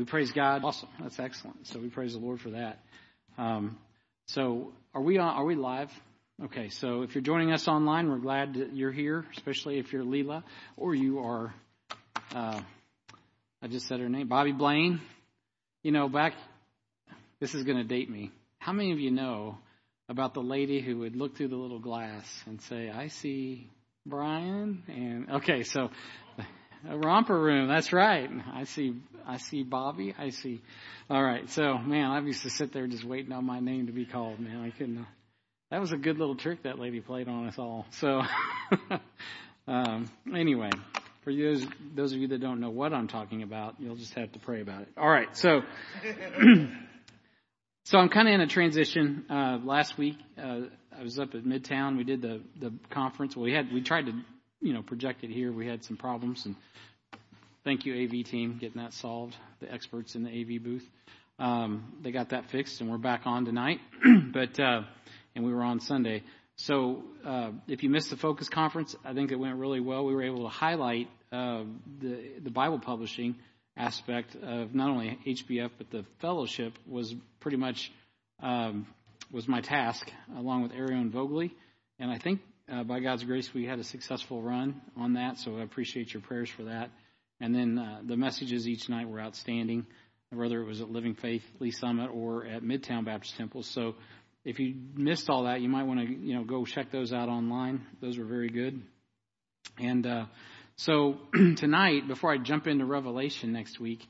we praise God. Awesome. That's excellent. So we praise the Lord for that. Um, so are we on, are we live? Okay. So if you're joining us online, we're glad that you're here, especially if you're Leela or you are, uh, I just said her name, Bobby Blaine. You know, back, this is going to date me. How many of you know about the lady who would look through the little glass and say, I see Brian? And okay, so a romper room. That's right. I see. I see Bobby. I see. All right. So, man, I used to sit there just waiting on my name to be called. Man, I couldn't. That was a good little trick that lady played on us all. So, um, anyway, for those those of you that don't know what I'm talking about, you'll just have to pray about it. All right. So, so I'm kind of in a transition. Uh, last week, uh, I was up at Midtown. We did the the conference. Well, we had we tried to you know projected here. We had some problems and thank you, AV team, getting that solved. The experts in the AV booth, um, they got that fixed, and we're back on tonight. but uh, and we were on Sunday. So uh, if you missed the Focus conference, I think it went really well. We were able to highlight uh, the the Bible publishing aspect of not only HBF but the fellowship was pretty much um, was my task along with Arion Vogley, and I think uh, by God's grace we had a successful run on that. So I appreciate your prayers for that. And then uh, the messages each night were outstanding, whether it was at Living Faith Lee's Summit or at Midtown Baptist Temple. So if you missed all that, you might want to you know go check those out online. Those were very good. And uh, so tonight, before I jump into Revelation next week,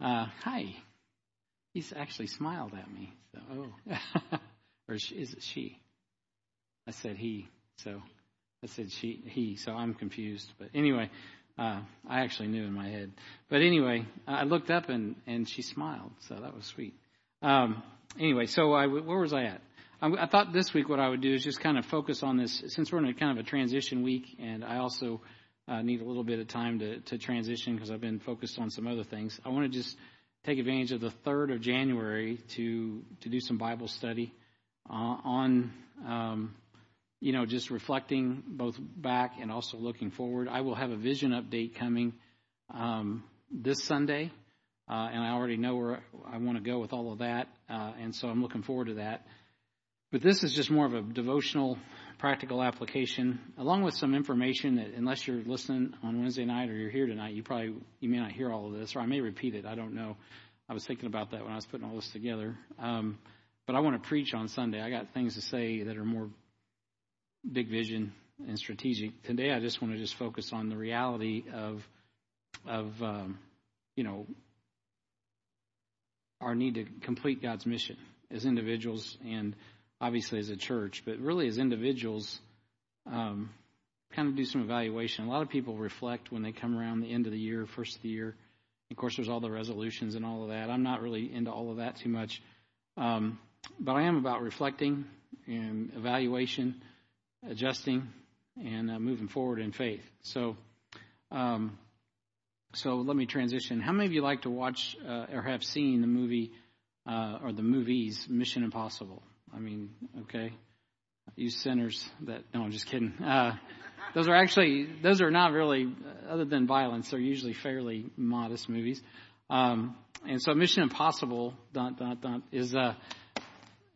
uh, hi. He's actually smiled at me. So, oh, or is it she? I said he. So I said she, he. So I'm confused. But anyway, uh, I actually knew in my head. But anyway, I looked up and, and she smiled, so that was sweet. Um, anyway, so I, where was I at? I, I thought this week what I would do is just kind of focus on this, since we're in a kind of a transition week, and I also uh, need a little bit of time to, to transition because I've been focused on some other things. I want to just take advantage of the 3rd of January to, to do some Bible study uh, on um, you know, just reflecting both back and also looking forward. I will have a vision update coming um, this Sunday, uh, and I already know where I want to go with all of that, uh, and so I'm looking forward to that. But this is just more of a devotional, practical application, along with some information that, unless you're listening on Wednesday night or you're here tonight, you probably you may not hear all of this, or I may repeat it. I don't know. I was thinking about that when I was putting all this together. Um, but I want to preach on Sunday. I got things to say that are more big vision and strategic. Today, I just want to just focus on the reality of of um, you know our need to complete God's mission as individuals and obviously as a church, but really as individuals, um, kind of do some evaluation. A lot of people reflect when they come around the end of the year, first of the year. Of course, there's all the resolutions and all of that. I'm not really into all of that too much, um, but I am about reflecting and evaluation adjusting and uh, moving forward in faith. So, um, so let me transition. How many of you like to watch uh, or have seen the movie uh, or the movies Mission Impossible? I mean, okay, you sinners that no, I'm just kidding. Uh, those are actually those are not really other than violence. They're usually fairly modest movies. Um, and so Mission Impossible dot dot dot is uh,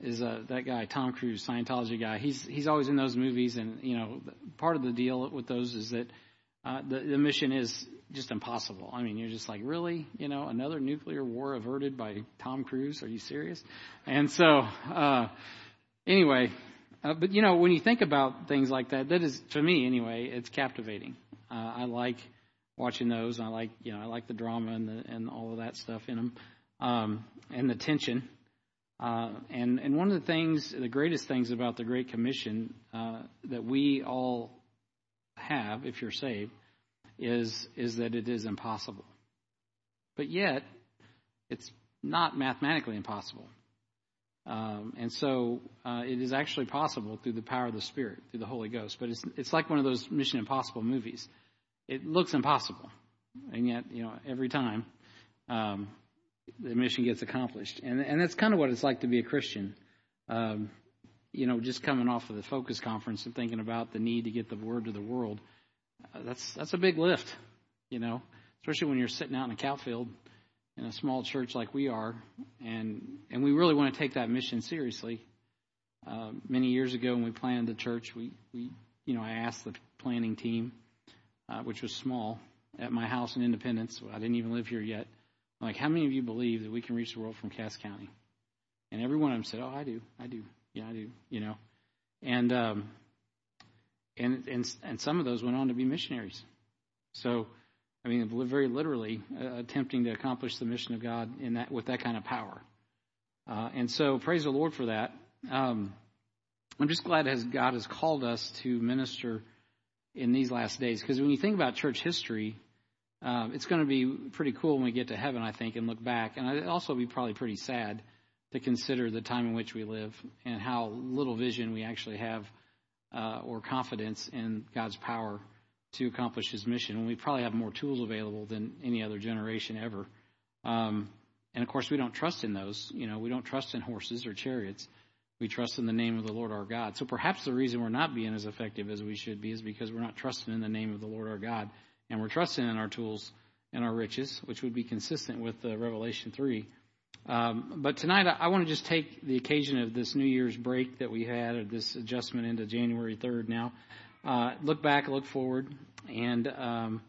is uh, that guy Tom Cruise, Scientology guy. He's he's always in those movies, and you know, part of the deal with those is that uh, the the mission is just impossible. I mean, you're just like, really, you know, another nuclear war averted by Tom Cruise? Are you serious? And so, uh, anyway, uh, but you know, when you think about things like that, that is to me anyway, it's captivating. Uh, I like watching those. I like you know, I like the drama and the and all of that stuff in them, um, and the tension. Uh, and, and one of the things, the greatest things about the Great Commission uh, that we all have, if you're saved, is, is that it is impossible. But yet, it's not mathematically impossible. Um, and so uh, it is actually possible through the power of the Spirit, through the Holy Ghost. But it's, it's like one of those Mission Impossible movies. It looks impossible. And yet, you know, every time um, the mission gets accomplished. And, and that's kind of what it's like to be a Christian. Um, you know, just coming off of the Focus Conference and thinking about the need to get the word to the world. Uh, that's that's a big lift, you know, especially when you're sitting out in a cow field in a small church like we are, and and we really want to take that mission seriously. Uh, many years ago, when we planted the church, we we you know I asked the planning team, uh, which was small, at my house in Independence. I didn't even live here yet. Like, how many of you believe that we can reach the world from Cass County? And every one of them said, "Oh, I do, I do, yeah, I do," you know, and um, and and and some of those went on to be missionaries. So I mean, very literally uh, attempting to accomplish the mission of God in that with that kind of power. Uh, and so, praise the Lord for that. Um, I'm just glad as God has called us to minister in these last days, because when you think about church history, uh, it's going to be pretty cool when we get to heaven, I think, and look back, and it'll also be probably pretty sad to consider the time in which we live and how little vision we actually have uh, or confidence in God's power to accomplish his mission. And we probably have more tools available than any other generation ever. Um, and of course, we don't trust in those. You know, we don't trust in horses or chariots. We trust in the name of the Lord our God. So perhaps the reason we're not being as effective as we should be is because we're not trusting in the name of the Lord our God, and we're trusting in our tools and our riches, which would be consistent with uh, Revelation three. Um, but tonight, I, I want to just take the occasion of this New Year's break that we had, or this adjustment into January 3rd now, uh, look back, look forward, and um,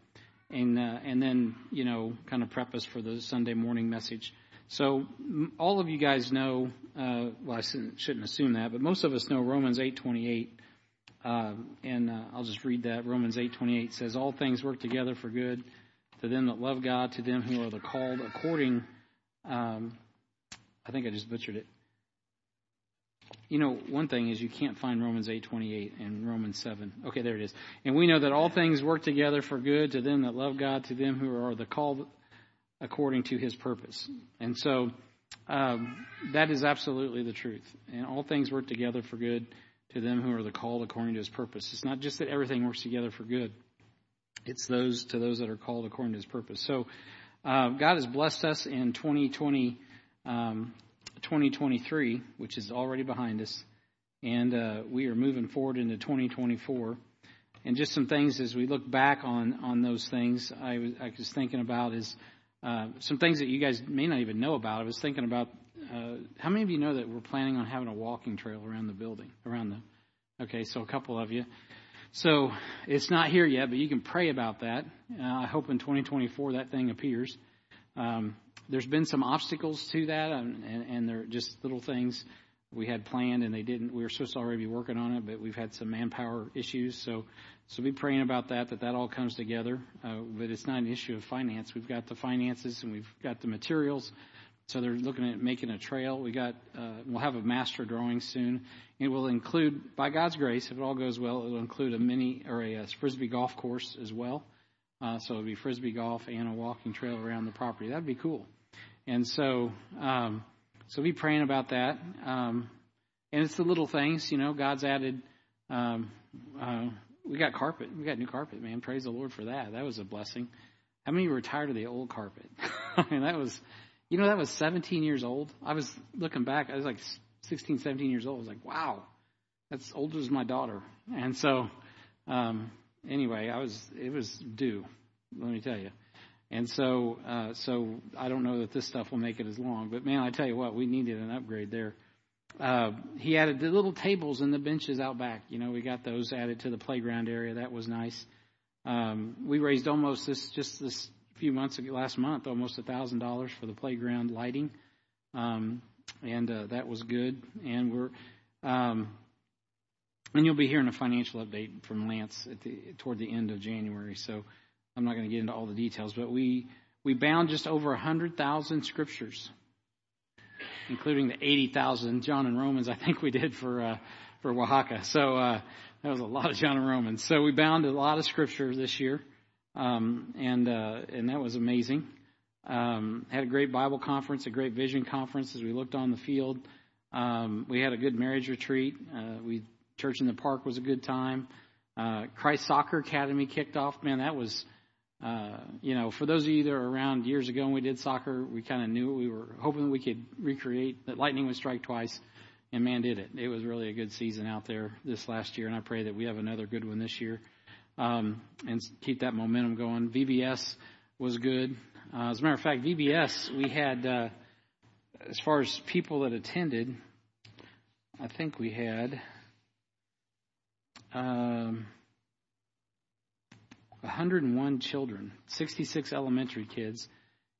and uh, and then you know kind of prep us for the Sunday morning message. So all of you guys know. Uh, well, I shouldn't assume that, but most of us know Romans eight twenty eight. Uh, and uh, I'll just read that. Romans 8:28 says, "All things work together for good to them that love God, to them who are the called according." Um, I think I just butchered it you know, one thing is you can't find Romans 8:28 and Romans 7. Okay, there it is. And we know that all things work together for good to them that love God, to them who are the called according to His purpose. And so um, that is absolutely the truth. And all things work together for good to them who are the called according to His purpose. It's not just that everything works together for good. It's those to those that are called according to His purpose. So uh, God has blessed us in 2020. Um, 2023, which is already behind us, and uh, we are moving forward into 2024. And just some things as we look back on on those things, I was I was thinking about is uh, some things that you guys may not even know about. I was thinking about uh, how many of you know that we're planning on having a walking trail around the building, around the. Okay, so a couple of you. So it's not here yet, but you can pray about that. Uh, I hope in 2024 that thing appears. Um, there's been some obstacles to that, and, and, and they're just little things we had planned and they didn't. We were supposed to already be working on it, but we've had some manpower issues. So, so be praying about that, that that all comes together. Uh, but it's not an issue of finance. We've got the finances and we've got the materials. So they're looking at making a trail. We got, uh, we'll have a master drawing soon. It will include, by God's grace, if it all goes well, it will include a mini or a, a frisbee golf course as well. Uh, so it'll be frisbee golf and a walking trail around the property. That'd be cool. And so, um, so be praying about that. Um, and it's the little things, you know, God's added, um, uh, we got carpet. We got new carpet, man. Praise the Lord for that. That was a blessing. How many were tired of the old carpet? I mean, that was, you know, that was 17 years old. I was looking back, I was like 16, 17 years old. I was like, wow, that's older as my daughter. And so, um, anyway, I was, it was due, let me tell you. And so, uh, so I don't know that this stuff will make it as long, but man, I tell you what, we needed an upgrade there. Uh, he added the little tables and the benches out back. You know, we got those added to the playground area. That was nice. Um, we raised almost this, just this few months ago, last month, almost a thousand dollars for the playground lighting. Um, and, uh, that was good. And we're, um, and you'll be hearing a financial update from Lance the, toward the end of January. So, I'm not going to get into all the details, but we, we bound just over 100,000 scriptures, including the 80,000 John and Romans I think we did for, uh, for Oaxaca. So, uh, that was a lot of John and Romans. So we bound a lot of scripture this year. Um, and, uh, and that was amazing. Um, had a great Bible conference, a great vision conference as we looked on the field. Um, we had a good marriage retreat. Uh, we, church in the park was a good time. Uh, Christ Soccer Academy kicked off. Man, that was, uh, you know, for those of you that are around years ago when we did soccer, we kind of knew we were hoping that we could recreate that lightning would strike twice, and man, did it. It was really a good season out there this last year, and I pray that we have another good one this year um, and keep that momentum going. VBS was good. Uh, as a matter of fact, VBS, we had, uh, as far as people that attended, I think we had um, 101 children, 66 elementary kids,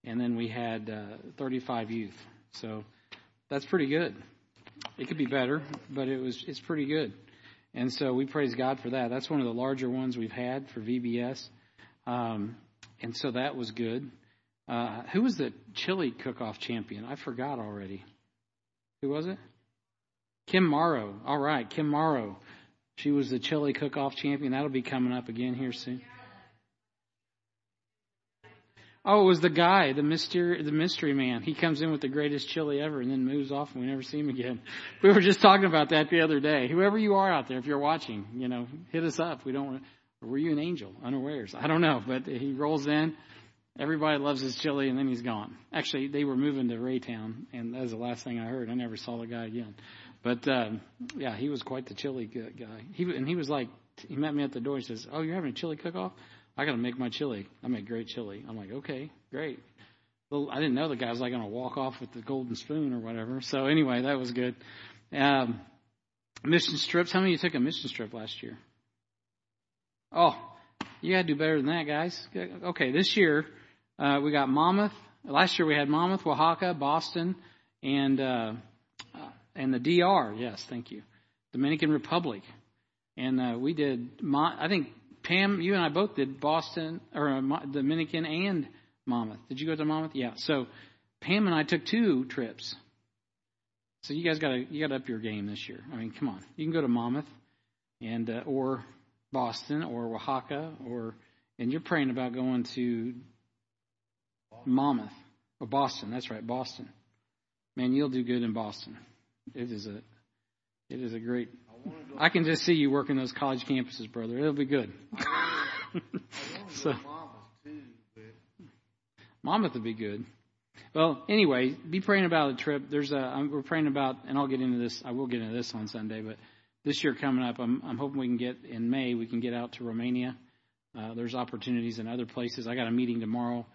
and then we had uh, 35 youth. So that's pretty good. It could be better, but it was it's pretty good. And so we praise God for that. That's one of the larger ones we've had for VBS. Um, and so that was good. Uh, who was the chili cook-off champion? I forgot already. Who was it? Kim Morrow. All right, Kim Morrow. She was the chili cook-off champion. That'll be coming up again here soon. Oh, it was the guy, the mystery, the mystery man. He comes in with the greatest chili ever and then moves off and we never see him again. We were just talking about that the other day. Whoever you are out there, if you're watching, you know, hit us up. We don't, were you an angel unawares? I don't know, but he rolls in. Everybody loves his chili and then he's gone. Actually, they were moving to Raytown and that was the last thing I heard. I never saw the guy again. But, um, yeah, he was quite the chili guy. He, and he was like, he met me at the door. He says, Oh, you're having a chili cook off? I got to make my chili. I make great chili. I'm like, okay, great. Well, I didn't know the guy was like going to walk off with the golden spoon or whatever. So anyway, that was good. Um, mission trips. How many of you took a mission trip last year? Oh, you got to do better than that, guys. Okay, this year uh, we got Monmouth. Last year we had Monmouth, Oaxaca, Boston, and uh, and the DR. Yes, thank you. Dominican Republic, and uh, we did. I think Pam, you and I both did Boston or uh, Dominican and Monmouth. Did you go to Monmouth? Yeah. So Pam and I took two trips. So you guys got to you got to up your game this year. I mean, come on. You can go to Monmouth and uh, or Boston or Oaxaca or and you're praying about going to Monmouth or Boston. That's right, Boston. Man, you'll do good in Boston. It is a it is a great I can just see you working those college campuses, brother. It'll be good. so, Monmouth would be good. Well, anyway, be praying about a trip. There's a we're praying about, and I'll get into this. I will get into this on Sunday, but this year coming up, I'm I'm hoping we can get in May. We can get out to Romania. Uh, there's opportunities in other places. I got a meeting tomorrow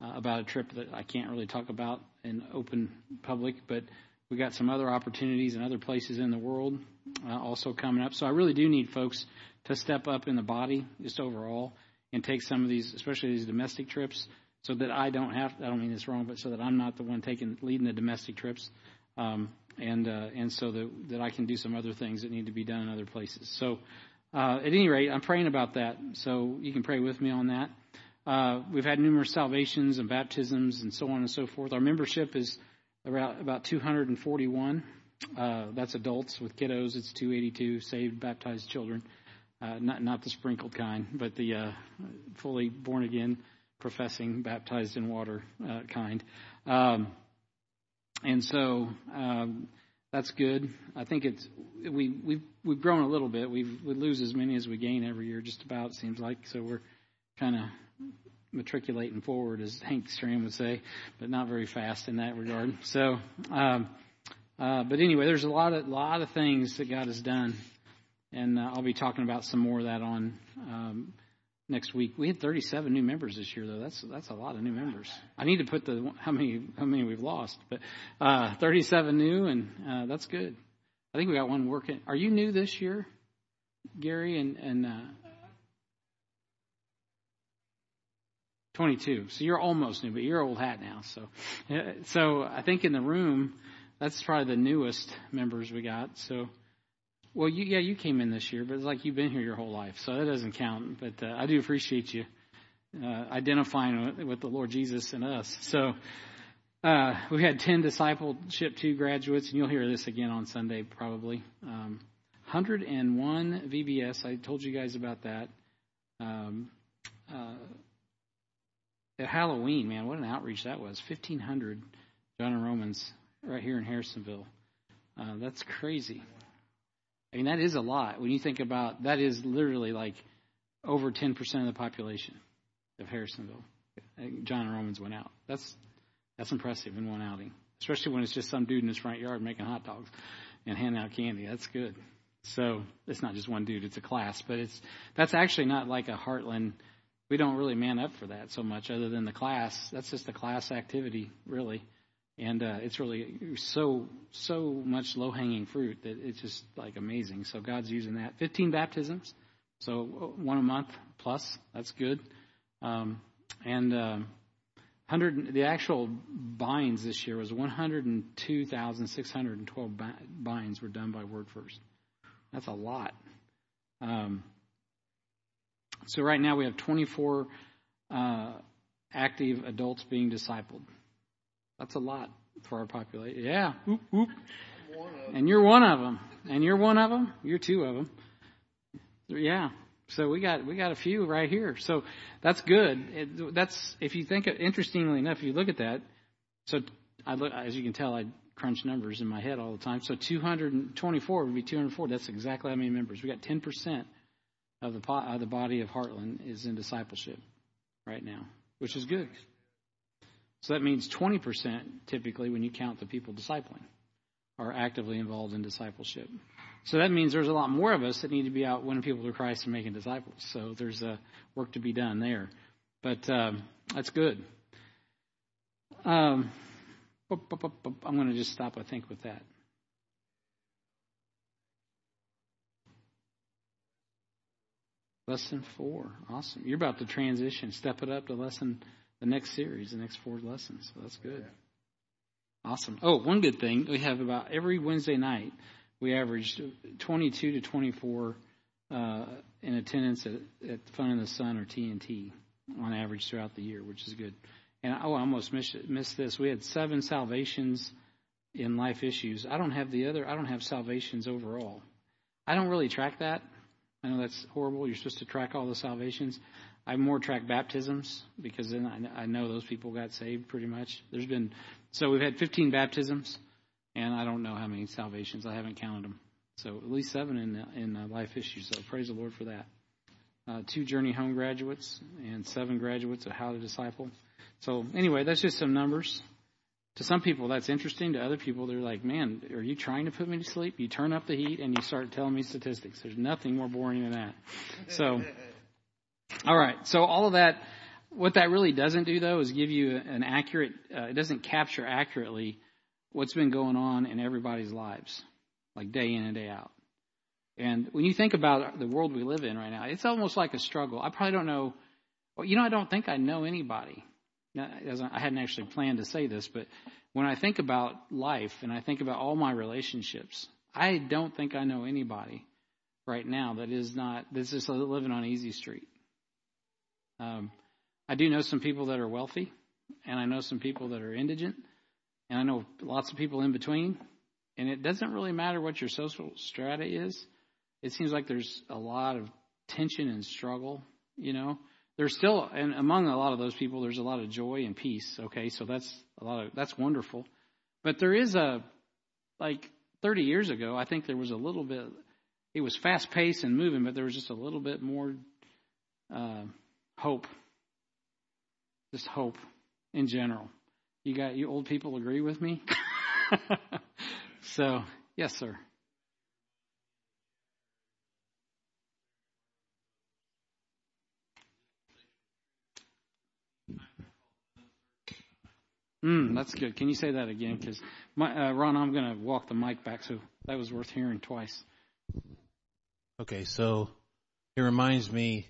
uh, about a trip that I can't really talk about in open public, but we got some other opportunities in other places in the world uh, also coming up. So I really do need folks to step up in the body just overall and take some of these, especially these domestic trips, so that I don't have. I don't mean this wrong, but so that I'm not the one taking leading the domestic trips, um, and uh, and so that that I can do some other things that need to be done in other places. So. Uh, at any rate, I'm praying about that, so you can pray with me on that. Uh, we've had numerous salvations and baptisms and so on and so forth. Our membership is about about 241. Uh, that's adults with kiddos. It's 282 saved, baptized children. Uh, not not the sprinkled kind, but the uh, fully born again, professing, baptized in water uh, kind. Um, and so um, that's good. I think it's we we've we've grown a little bit. We've we lose as many as we gain every year, just about. It seems like so we're kind of matriculating forward, as Hank Stram would say, but not very fast in that regard. So, um, uh, but anyway, there's a lot of lot of things that God has done, and uh, I'll be talking about some more of that on um, next week. We had 37 new members this year, though. That's that's a lot of new members. I need to put the how many how many we've lost, but uh, 37 new, and uh, that's good. I think we got one working. Are you new this year, Gary and and 22. So you're almost new, but you're old hat now. So, so I think in the room, that's probably the newest members we got. So, well, you, yeah, you came in this year, but it's like you've been here your whole life, so that doesn't count. But uh, I do appreciate you uh, identifying with, with, the Lord Jesus and us. So, uh, we had 10 discipleship two graduates, and you'll hear this again on Sunday probably. Um, 101 VBS. I told you guys about that. Um, uh, at Halloween, man, what an outreach that was. 1,500 John and Romans right here in Harrisonville. Uh, that's crazy. I mean, that is a lot. When you think about that, is literally like over 10% of the population of Harrisonville. John and Romans went out. That's that's impressive in one outing, especially when it's just some dude in his front yard making hot dogs and handing out candy. That's good. So it's not just one dude; it's a class. But it's that's actually not like a Heartland we don't really man up for that so much, other than the class. That's just a class activity, really, and uh, it's really so so much low hanging fruit that it's just like amazing. So God's using that. Fifteen baptisms, so one a month plus. That's good, um, and. Um, Hundred. The actual binds this year was one hundred and two thousand six hundred and twelve binds were done by Word First. That's a lot. Um, so right now we have 24 uh, active adults being discipled. That's a lot for our population. Yeah, whoop, whoop. And you're one of them. And you're one of them. You're two of them. Yeah. So we got we got a few right here. So that's good. It, that's if you think. Interestingly enough, if you look at that, so I look as you can tell, I crunch numbers in my head all the time. So 224 would be 204. That's exactly how many members. We got 10 percent of the of the body of Heartland is in discipleship right now, which is good. So that means 20 percent typically, when you count the people discipling, are actively involved in discipleship. So that means there's a lot more of us that need to be out winning people to Christ and making disciples. So there's a work to be done there, but um, that's good. Um, I'm going to just stop, I think, with that. Lesson four. Awesome. You're about to transition, step it up to lesson, the next series, the next four lessons. So that's good. Awesome. Oh, one good thing. We have about every Wednesday night, we averaged 22 to 24 uh, in attendance at, at Fun in the Sun or TNT on average throughout the year, which is good. And oh, I almost missed, missed this. We had seven salvations in life issues. I don't have the other. I don't have salvations overall. I don't really track that. I know that's horrible. You're supposed to track all the salvations. I more track baptisms because then I, I know those people got saved pretty much. There's been so we've had 15 baptisms, and I don't know how many salvations. I haven't counted them. So at least seven in in uh, life issues. So praise the Lord for that. Uh, two Journey Home graduates and seven graduates of How to Disciple. So anyway, that's just some numbers. To some people, that's interesting. To other people, they're like, man, are you trying to put me to sleep? You turn up the heat and you start telling me statistics. There's nothing more boring than that. So, all right. So all of that, what that really doesn't do though is give you an accurate, uh, it doesn't capture accurately what's been going on in everybody's lives, like day in and day out. And when you think about the world we live in right now, it's almost like a struggle. I probably don't know, well, you know, I don't think I know anybody I hadn't actually planned to say this, but when I think about life and I think about all my relationships, I don't think I know anybody right now that is not that's just living on easy street. Um, I do know some people that are wealthy, and I know some people that are indigent, and I know lots of people in between. And it doesn't really matter what your social strata is. It seems like there's a lot of tension and struggle, you know there's still, and among a lot of those people, there's a lot of joy and peace. Okay, so that's a lot of that's wonderful. But there is a, like 30 years ago, I think there was a little bit. It was fast paced and moving, but there was just a little bit more uh, hope. Just hope in general. You got you old people agree with me. so yes, sir. Mm, that's good. Can you say that again? Because uh, Ron, I'm going to walk the mic back, so that was worth hearing twice. Okay, so it reminds me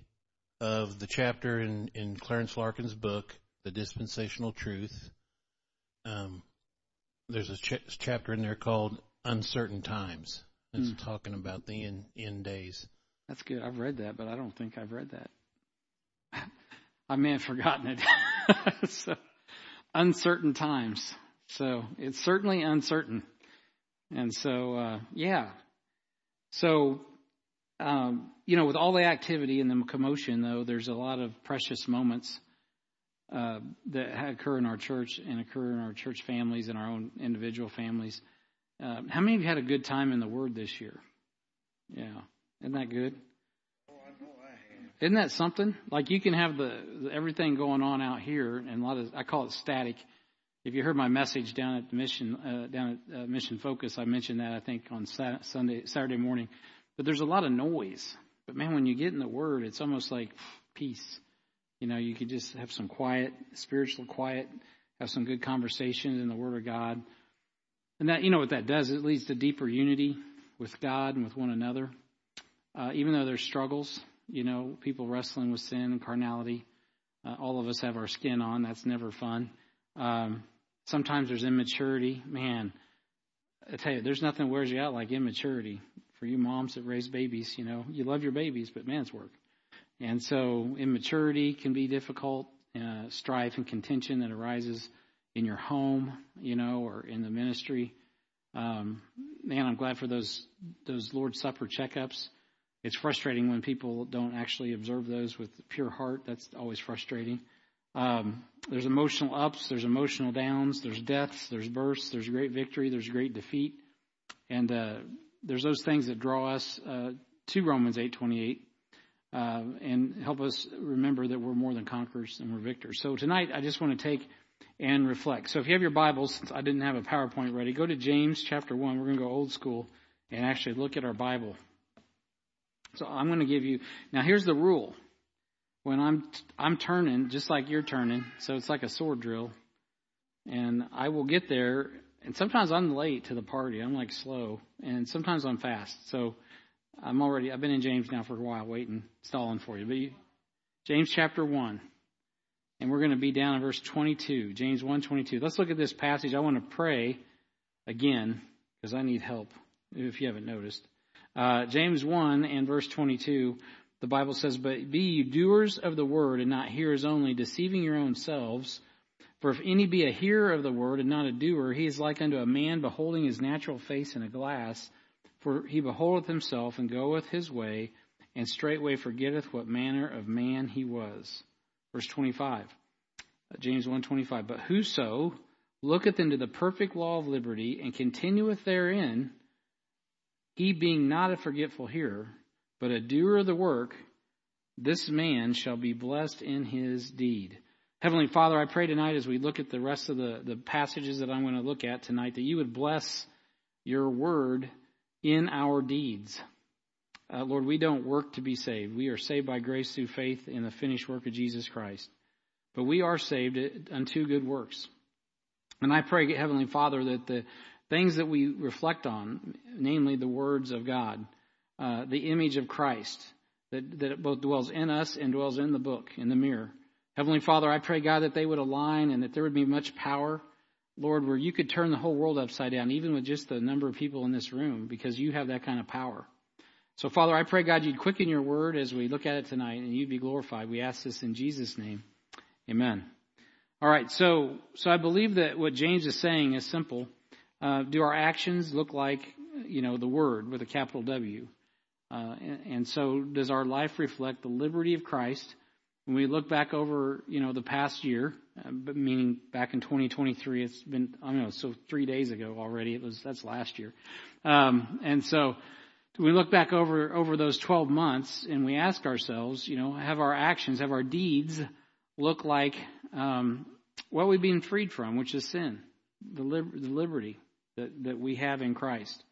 of the chapter in, in Clarence Larkin's book, The Dispensational Truth. Um, there's a ch- chapter in there called Uncertain Times. It's mm. talking about the end, end days. That's good. I've read that, but I don't think I've read that. I may have forgotten it. so uncertain times. So it's certainly uncertain. And so, uh, yeah. So, um, you know, with all the activity and the commotion, though, there's a lot of precious moments uh, that occur in our church and occur in our church families and our own individual families. Uh, how many of you had a good time in the Word this year? Yeah, isn't that good? Isn't that something? Like you can have the, the, everything going on out here, and a lot of I call it static. If you heard my message down at the mission uh, down at uh, Mission Focus, I mentioned that I think on Sat- Sunday Saturday morning. But there's a lot of noise. But man, when you get in the Word, it's almost like peace. You know, you could just have some quiet, spiritual quiet, have some good conversations in the Word of God. And that, you know what that does? It leads to deeper unity with God and with one another. Uh, even though there's struggles, you know, people wrestling with sin and carnality, uh, all of us have our skin on. That's never fun. Um, sometimes there's immaturity. Man, I tell you, there's nothing wears you out like immaturity. For you moms that raise babies, you know, you love your babies, but man's work. And so immaturity can be difficult, uh, strife and contention that arises in your home, you know, or in the ministry. Um, man, I'm glad for those those Lord's Supper checkups. It's frustrating when people don't actually observe those with pure heart. That's always frustrating. Um, there's emotional ups, there's emotional downs, there's deaths, there's births, there's great victory, there's great defeat, and uh, there's those things that draw us uh, to Romans 8:28 uh, and help us remember that we're more than conquerors and we're victors. So tonight, I just want to take and reflect. So if you have your Bibles, since I didn't have a PowerPoint ready, go to James chapter 1. We're going to go old school and actually look at our Bible. So I'm going to give you, now here's the rule. When I'm, I'm turning, just like you're turning, so it's like a sword drill. And I will get there, and sometimes I'm late to the party. I'm like slow, and sometimes I'm fast. So I'm already, I've been in James now for a while, waiting, stalling for you. But you, James chapter 1. And we're going to be down in verse 22, James 1 22. Let's look at this passage. I want to pray again because I need help if you haven't noticed. Uh, James 1 and verse 22, the Bible says, But be you doers of the word and not hearers only, deceiving your own selves. For if any be a hearer of the word and not a doer, he is like unto a man beholding his natural face in a glass. For he beholdeth himself and goeth his way, and straightway forgetteth what manner of man he was. Verse 25. James 1:25. But whoso looketh into the perfect law of liberty and continueth therein, he being not a forgetful hearer, but a doer of the work, this man shall be blessed in his deed. Heavenly Father, I pray tonight as we look at the rest of the, the passages that I'm going to look at tonight, that you would bless your word in our deeds. Uh, Lord, we don't work to be saved. We are saved by grace through faith in the finished work of Jesus Christ. But we are saved unto good works. And I pray, Heavenly Father, that the things that we reflect on, namely the words of God, uh, the image of Christ, that, that both dwells in us and dwells in the book, in the mirror. Heavenly Father, I pray, God, that they would align and that there would be much power Lord, where you could turn the whole world upside down, even with just the number of people in this room, because you have that kind of power. So, Father, I pray, God, you'd quicken your word as we look at it tonight, and you'd be glorified. We ask this in Jesus' name. Amen. All right, so so I believe that what James is saying is simple. Uh, do our actions look like, you know, the word with a capital W? Uh, and, and so does our life reflect the liberty of Christ? When we look back over, you know, the past year, uh, meaning back in 2023, it's been, I don't know, so three days ago already. It was, that's last year. Um, and so we look back over, over those 12 months and we ask ourselves, you know, have our actions, have our deeds look like, um, what we've been freed from, which is sin, the, lib- the liberty that, that we have in Christ.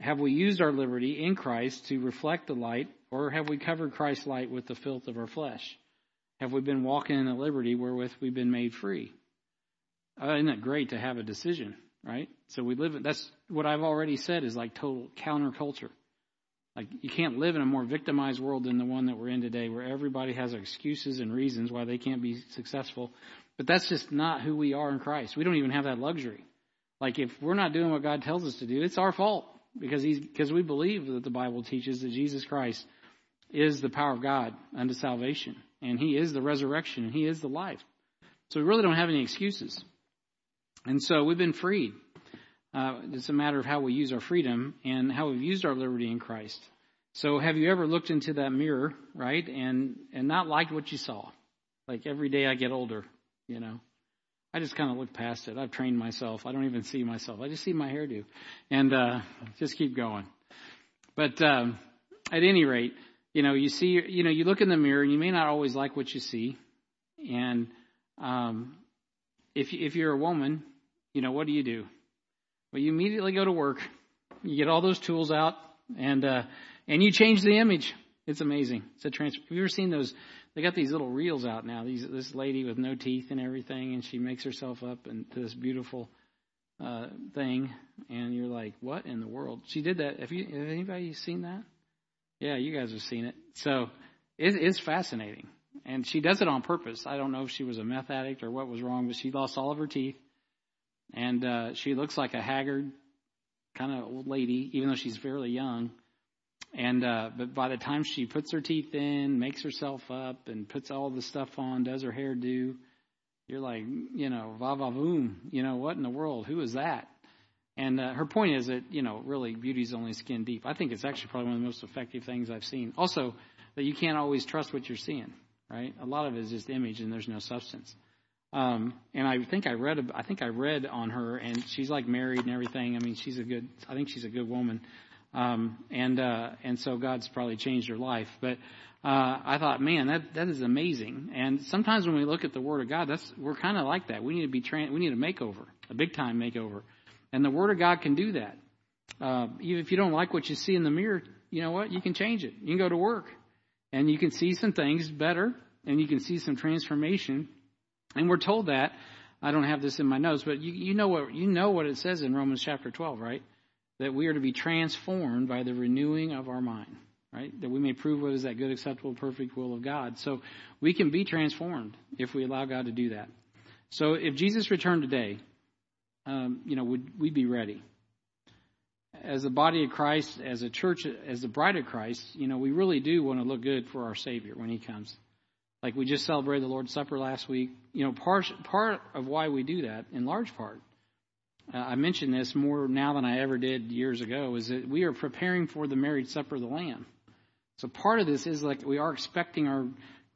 Have we used our liberty in Christ to reflect the light, or have we covered Christ's light with the filth of our flesh? Have we been walking in the liberty wherewith we've been made free? Uh, isn't it great to have a decision, right? So we live, that's what I've already said is like total counterculture. Like you can't live in a more victimized world than the one that we're in today where everybody has excuses and reasons why they can't be successful. But that's just not who we are in Christ. We don't even have that luxury. Like if we're not doing what God tells us to do, it's our fault because he's, because we believe that the Bible teaches that Jesus Christ is the power of God unto salvation and He is the resurrection, and He is the life. So we really don't have any excuses. And so we've been freed. Uh, it's a matter of how we use our freedom and how we've used our liberty in Christ. So have you ever looked into that mirror, right, and and not liked what you saw? Like every day I get older, you know. I just kind of look past it. I've trained myself. I don't even see myself. I just see my hairdo, and uh, just keep going. But um, at any rate, you know, you see, you know, you look in the mirror and you may not always like what you see. And um, if if you're a woman, you know, what do you do? Well, you immediately go to work. You get all those tools out, and uh, and you change the image. It's amazing. It's a trans. Have you ever seen those? They got these little reels out now. These this lady with no teeth and everything, and she makes herself up into this beautiful uh, thing, and you're like, what in the world? She did that. Have you? Have anybody seen that? Yeah, you guys have seen it. So it is fascinating, and she does it on purpose. I don't know if she was a meth addict or what was wrong, but she lost all of her teeth, and uh, she looks like a haggard kind of old lady, even though she's fairly young. And uh, but by the time she puts her teeth in, makes herself up, and puts all the stuff on, does her hair do, you're like, you know, va va voom. You know, what in the world? Who is that? And uh, her point is that you know, really, beauty's only skin deep. I think it's actually probably one of the most effective things I've seen. Also, that you can't always trust what you're seeing. Right? A lot of it is just image, and there's no substance. Um, and I think I read, I think I read on her, and she's like married and everything. I mean, she's a good, I think she's a good woman. Um, and, uh, and so God's probably changed her life. But, uh, I thought, man, that, that is amazing. And sometimes when we look at the Word of God, that's, we're kind of like that. We need to be, tra- we need a makeover, a big time makeover. And the Word of God can do that. Uh, if you don't like what you see in the mirror, you know what? You can change it. You can go to work and you can see some things better and you can see some transformation and we're told that. I don't have this in my notes, but you, you know what you know what it says in Romans chapter 12, right? That we are to be transformed by the renewing of our mind, right? That we may prove what is that good, acceptable, perfect will of God. So we can be transformed if we allow God to do that. So if Jesus returned today, um, you know, would we be ready? As the body of Christ, as a church, as the bride of Christ, you know, we really do want to look good for our Savior when He comes. Like we just celebrated the Lord's Supper last week. You know, part, part of why we do that, in large part, uh, I mentioned this more now than I ever did years ago, is that we are preparing for the marriage supper of the Lamb. So part of this is like we are expecting our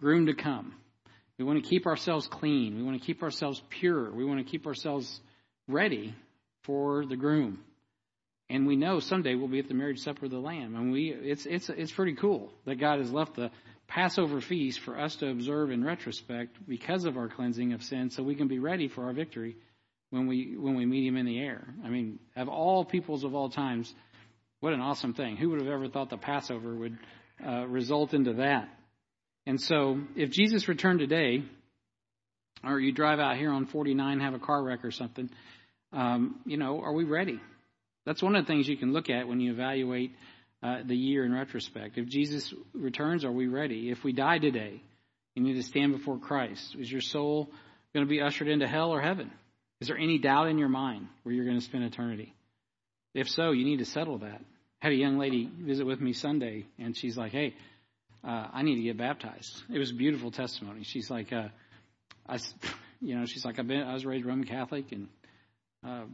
groom to come. We want to keep ourselves clean. We want to keep ourselves pure. We want to keep ourselves ready for the groom. And we know someday we'll be at the marriage supper of the Lamb. And we, it's, it's, it's pretty cool that God has left the Passover feast for us to observe in retrospect because of our cleansing of sin so we can be ready for our victory when we when we meet him in the air. I mean, of all peoples of all times, what an awesome thing. Who would have ever thought the Passover would uh, result into that? And so, if Jesus returned today, or you drive out here on 49, have a car wreck or something, um, you know, are we ready? That's one of the things you can look at when you evaluate uh, the year in retrospect. If Jesus returns, are we ready? If we die today, you need to stand before Christ. Is your soul going to be ushered into hell or heaven? Is there any doubt in your mind where you're going to spend eternity? If so, you need to settle that. I had a young lady visit with me Sunday, and she's like, "Hey, uh, I need to get baptized." It was a beautiful testimony. She's like, uh, "I, you know, she's like, I've been, I was raised Roman Catholic, and uh,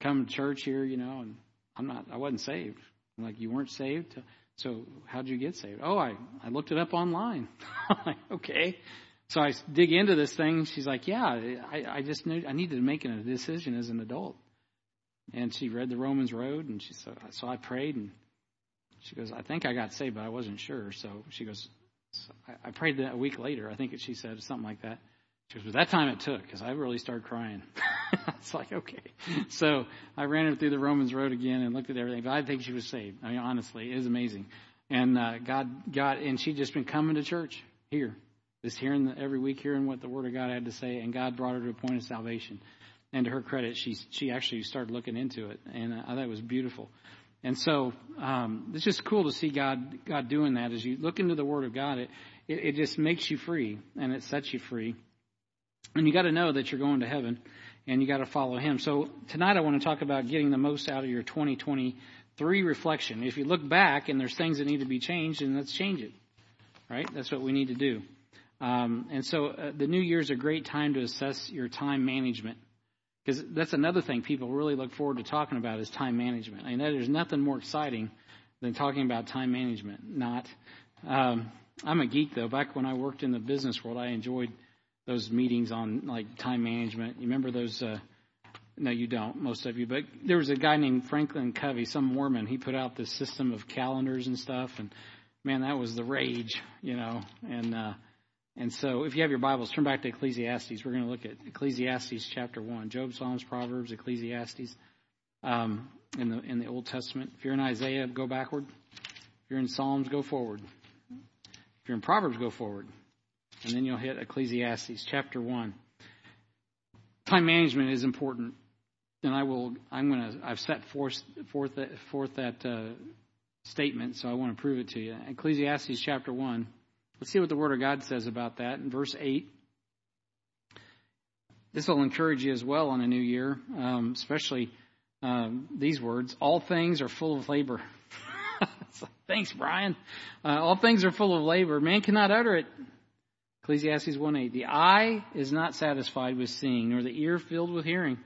come to church here, you know, and I'm not, I wasn't saved. I'm like, you weren't saved? So how'd you get saved? Oh, I, I looked it up online. I'm like, okay. So I dig into this thing. She's like, yeah, I, I just knew I needed to make a decision as an adult. And she read the Romans Road, and she said, so I prayed, and she goes, I think I got saved, but I wasn't sure. So she goes, so I, I prayed that a week later. I think she said something like that. She goes, but that time it took because I really started crying. it's like, okay. So I ran her through the Romans road again and looked at everything. But I think she was saved. I mean, honestly, it is amazing. And uh, God, God, and she'd just been coming to church here, just hearing the, every week, hearing what the Word of God had to say, and God brought her to a point of salvation. And to her credit, she she actually started looking into it, and I thought it was beautiful. And so um, it's just cool to see God God doing that. As you look into the Word of God, it, it it just makes you free and it sets you free. And you got to know that you're going to heaven and you got to follow him. So tonight I want to talk about getting the most out of your 2023 reflection. If you look back and there's things that need to be changed, then let's change it. Right? That's what we need to do. Um, and so uh, the new year is a great time to assess your time management. Because that's another thing people really look forward to talking about is time management. I mean, there's nothing more exciting than talking about time management. Not, um, I'm a geek though. Back when I worked in the business world, I enjoyed those meetings on like time management. You remember those? Uh, no, you don't, most of you. But there was a guy named Franklin Covey, some Mormon. He put out this system of calendars and stuff, and man, that was the rage, you know. And uh, and so, if you have your Bibles, turn back to Ecclesiastes. We're going to look at Ecclesiastes chapter one: Job, Psalms, Proverbs, Ecclesiastes. Um, in the in the Old Testament. If you're in Isaiah, go backward. If you're in Psalms, go forward. If you're in Proverbs, go forward. And then you'll hit Ecclesiastes chapter 1. Time management is important. And I will, I'm going to, I've set forth, forth, forth that uh, statement, so I want to prove it to you. Ecclesiastes chapter 1. Let's see what the Word of God says about that. In verse 8, this will encourage you as well on a new year, um, especially um, these words All things are full of labor. Thanks, Brian. Uh, all things are full of labor. Man cannot utter it. Ecclesiastes 1 8. The eye is not satisfied with seeing, nor the ear filled with hearing.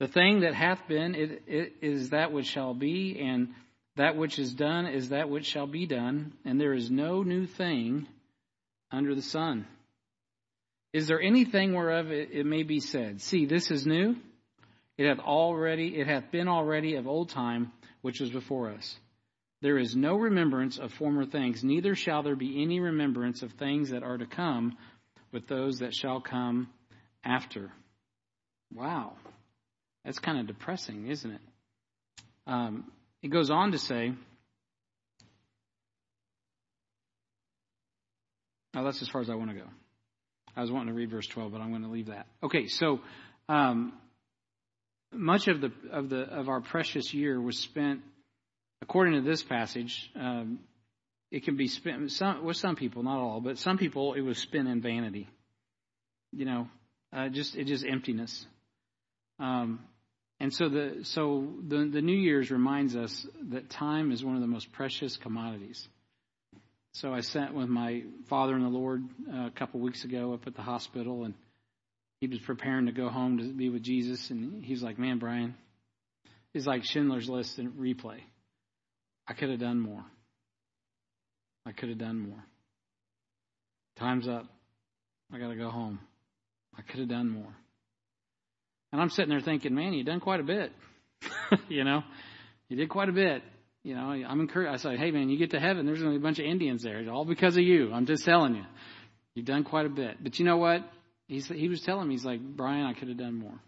The thing that hath been it, it is that which shall be, and that which is done is that which shall be done, and there is no new thing under the sun. Is there anything whereof it, it may be said, See, this is new? It hath already it hath been already of old time which was before us. There is no remembrance of former things, neither shall there be any remembrance of things that are to come with those that shall come after. Wow. That's kind of depressing, isn't it? Um, it goes on to say, now that's as far as I want to go. I was wanting to read verse 12, but I'm going to leave that. Okay, so um, much of the of the of our precious year was spent, according to this passage. Um, it can be spent some, with some people, not all, but some people it was spent in vanity. You know, uh, just it just emptiness. Um, and so the so the the New Year's reminds us that time is one of the most precious commodities. So I sat with my father in the Lord uh, a couple weeks ago up at the hospital, and he was preparing to go home to be with Jesus, and he was like, "Man, Brian, it's like Schindler's List in replay. I could have done more. I could have done more. Time's up. I got to go home. I could have done more." And I'm sitting there thinking, man, you've done quite a bit. you know, you did quite a bit. You know, I'm encouraged. I say, hey, man, you get to heaven, there's going to be a bunch of Indians there. It's all because of you. I'm just telling you. You've done quite a bit. But you know what? He's, he was telling me, he's like, Brian, I could have done more.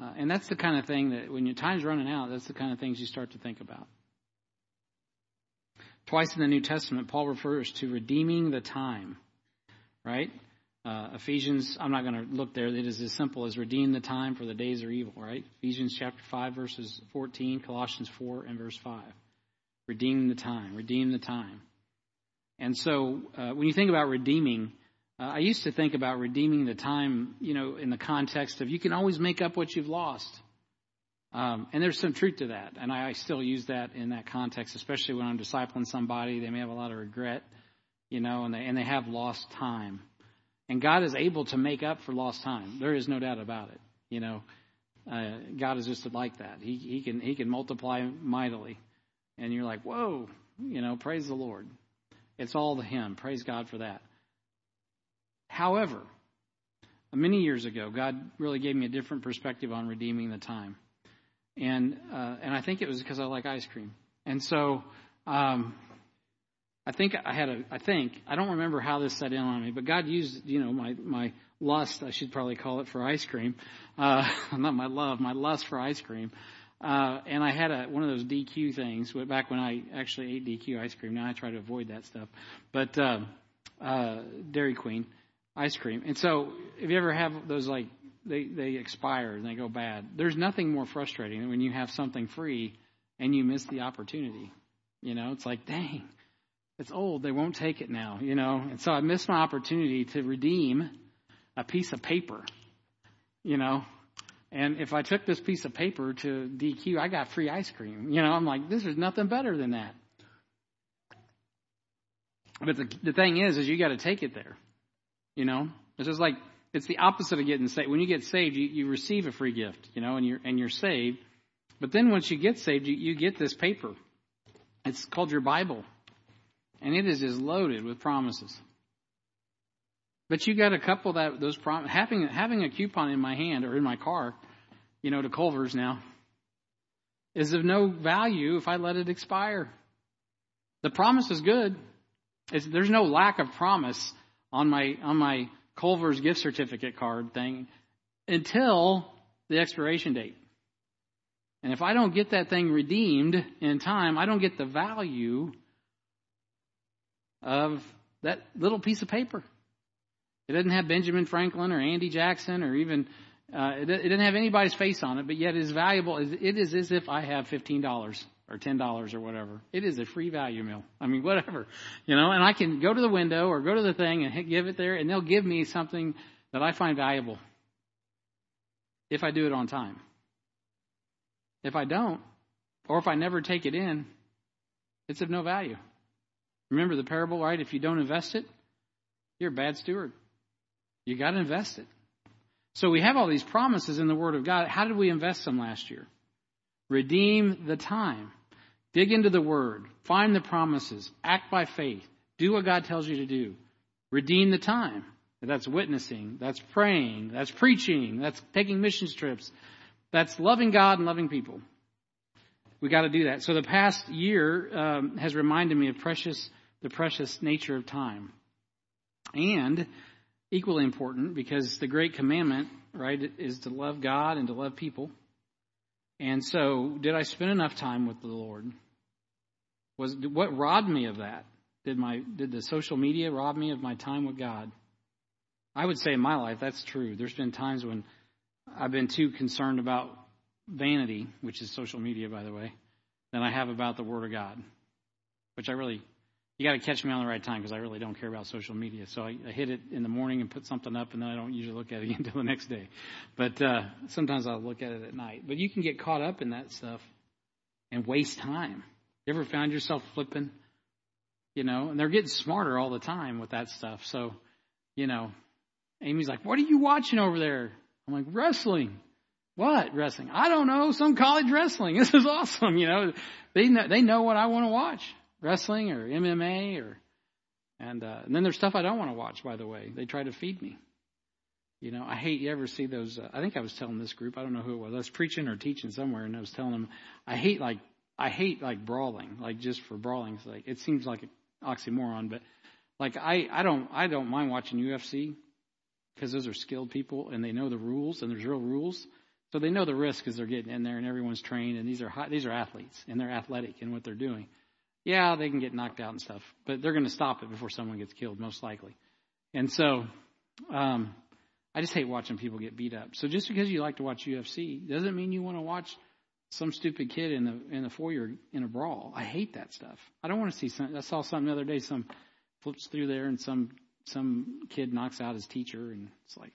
Uh, and that's the kind of thing that when your time's running out, that's the kind of things you start to think about. Twice in the New Testament, Paul refers to redeeming the time, right? Uh, Ephesians, I'm not going to look there. It is as simple as redeem the time for the days are evil, right? Ephesians chapter 5, verses 14, Colossians 4, and verse 5. Redeem the time, redeem the time. And so uh, when you think about redeeming, uh, I used to think about redeeming the time, you know, in the context of you can always make up what you've lost. Um, and there's some truth to that. And I, I still use that in that context, especially when I'm discipling somebody. They may have a lot of regret, you know, and they, and they have lost time. And God is able to make up for lost time. There is no doubt about it. You know, uh, God is just like that. He, he can he can multiply mightily, and you're like, whoa, you know, praise the Lord. It's all to Him. Praise God for that. However, many years ago, God really gave me a different perspective on redeeming the time, and uh, and I think it was because I like ice cream, and so. Um, I think I had a, I think, I don't remember how this set in on me, but God used, you know, my, my lust, I should probably call it for ice cream. Uh, not my love, my lust for ice cream. Uh, and I had a, one of those DQ things back when I actually ate DQ ice cream. Now I try to avoid that stuff. But, uh, uh, Dairy Queen ice cream. And so if you ever have those like, they, they expire and they go bad, there's nothing more frustrating than when you have something free and you miss the opportunity. You know, it's like, dang, it's old. They won't take it now, you know. And so I missed my opportunity to redeem a piece of paper, you know. And if I took this piece of paper to DQ, I got free ice cream. You know, I'm like, this is nothing better than that. But the, the thing is, is you got to take it there. You know, it's just like it's the opposite of getting saved. When you get saved, you, you receive a free gift. You know, and you're and you're saved. But then once you get saved, you, you get this paper. It's called your Bible and it is just loaded with promises. But you got a couple that those prom- having having a coupon in my hand or in my car, you know, to Culver's now, is of no value if I let it expire. The promise is good. It's, there's no lack of promise on my on my Culver's gift certificate card thing until the expiration date. And if I don't get that thing redeemed in time, I don't get the value of that little piece of paper. It doesn't have Benjamin Franklin or Andy Jackson or even, uh, it, it doesn't have anybody's face on it, but yet it is valuable. It is as if I have $15 or $10 or whatever. It is a free value meal. I mean, whatever, you know, and I can go to the window or go to the thing and give it there and they'll give me something that I find valuable if I do it on time. If I don't, or if I never take it in, it's of no value. Remember the parable, right? If you don't invest it, you're a bad steward. You got to invest it. So we have all these promises in the Word of God. How did we invest them last year? Redeem the time. Dig into the Word. Find the promises. Act by faith. Do what God tells you to do. Redeem the time. That's witnessing. That's praying. That's preaching. That's taking missions trips. That's loving God and loving people. We got to do that. So the past year um, has reminded me of precious, the precious nature of time, and equally important because the great commandment, right, is to love God and to love people. And so, did I spend enough time with the Lord? Was what robbed me of that? Did my did the social media rob me of my time with God? I would say in my life that's true. There's been times when I've been too concerned about vanity, which is social media, by the way, than I have about the Word of God, which I really, you got to catch me on the right time because I really don't care about social media. So I, I, hit it in the morning and put something up, and then I don't usually look at it until the next day. But uh, sometimes I'll look at it at night. But you can get caught up in that stuff and waste time. You ever found yourself flipping? You know, and they're getting smarter all the time with that stuff. So, you know, Amy's like, "What are you watching over there?" I'm like, "Wrestling." What wrestling? I don't know. Some college wrestling. This is awesome. You know, they know, they know what I want to watch, wrestling or MMA or, and, uh, and then there's stuff I don't want to watch. By the way, they try to feed me. You know, I hate you ever see those. Uh, I think I was telling this group. I don't know who it was. I was preaching or teaching somewhere, and I was telling them I hate like I hate like brawling, like just for brawling's sake. It seems like an oxymoron, but like I I don't I don't mind watching UFC because those are skilled people and they know the rules and there's real rules. So they know the risk as they're getting in there, and everyone's trained, and these are high, these are athletes, and they're athletic in what they're doing. Yeah, they can get knocked out and stuff, but they're going to stop it before someone gets killed, most likely. And so, um, I just hate watching people get beat up. So just because you like to watch UFC doesn't mean you want to watch some stupid kid in the in the foyer in a brawl. I hate that stuff. I don't want to see some. I saw something the other day. Some flips through there, and some some kid knocks out his teacher, and it's like,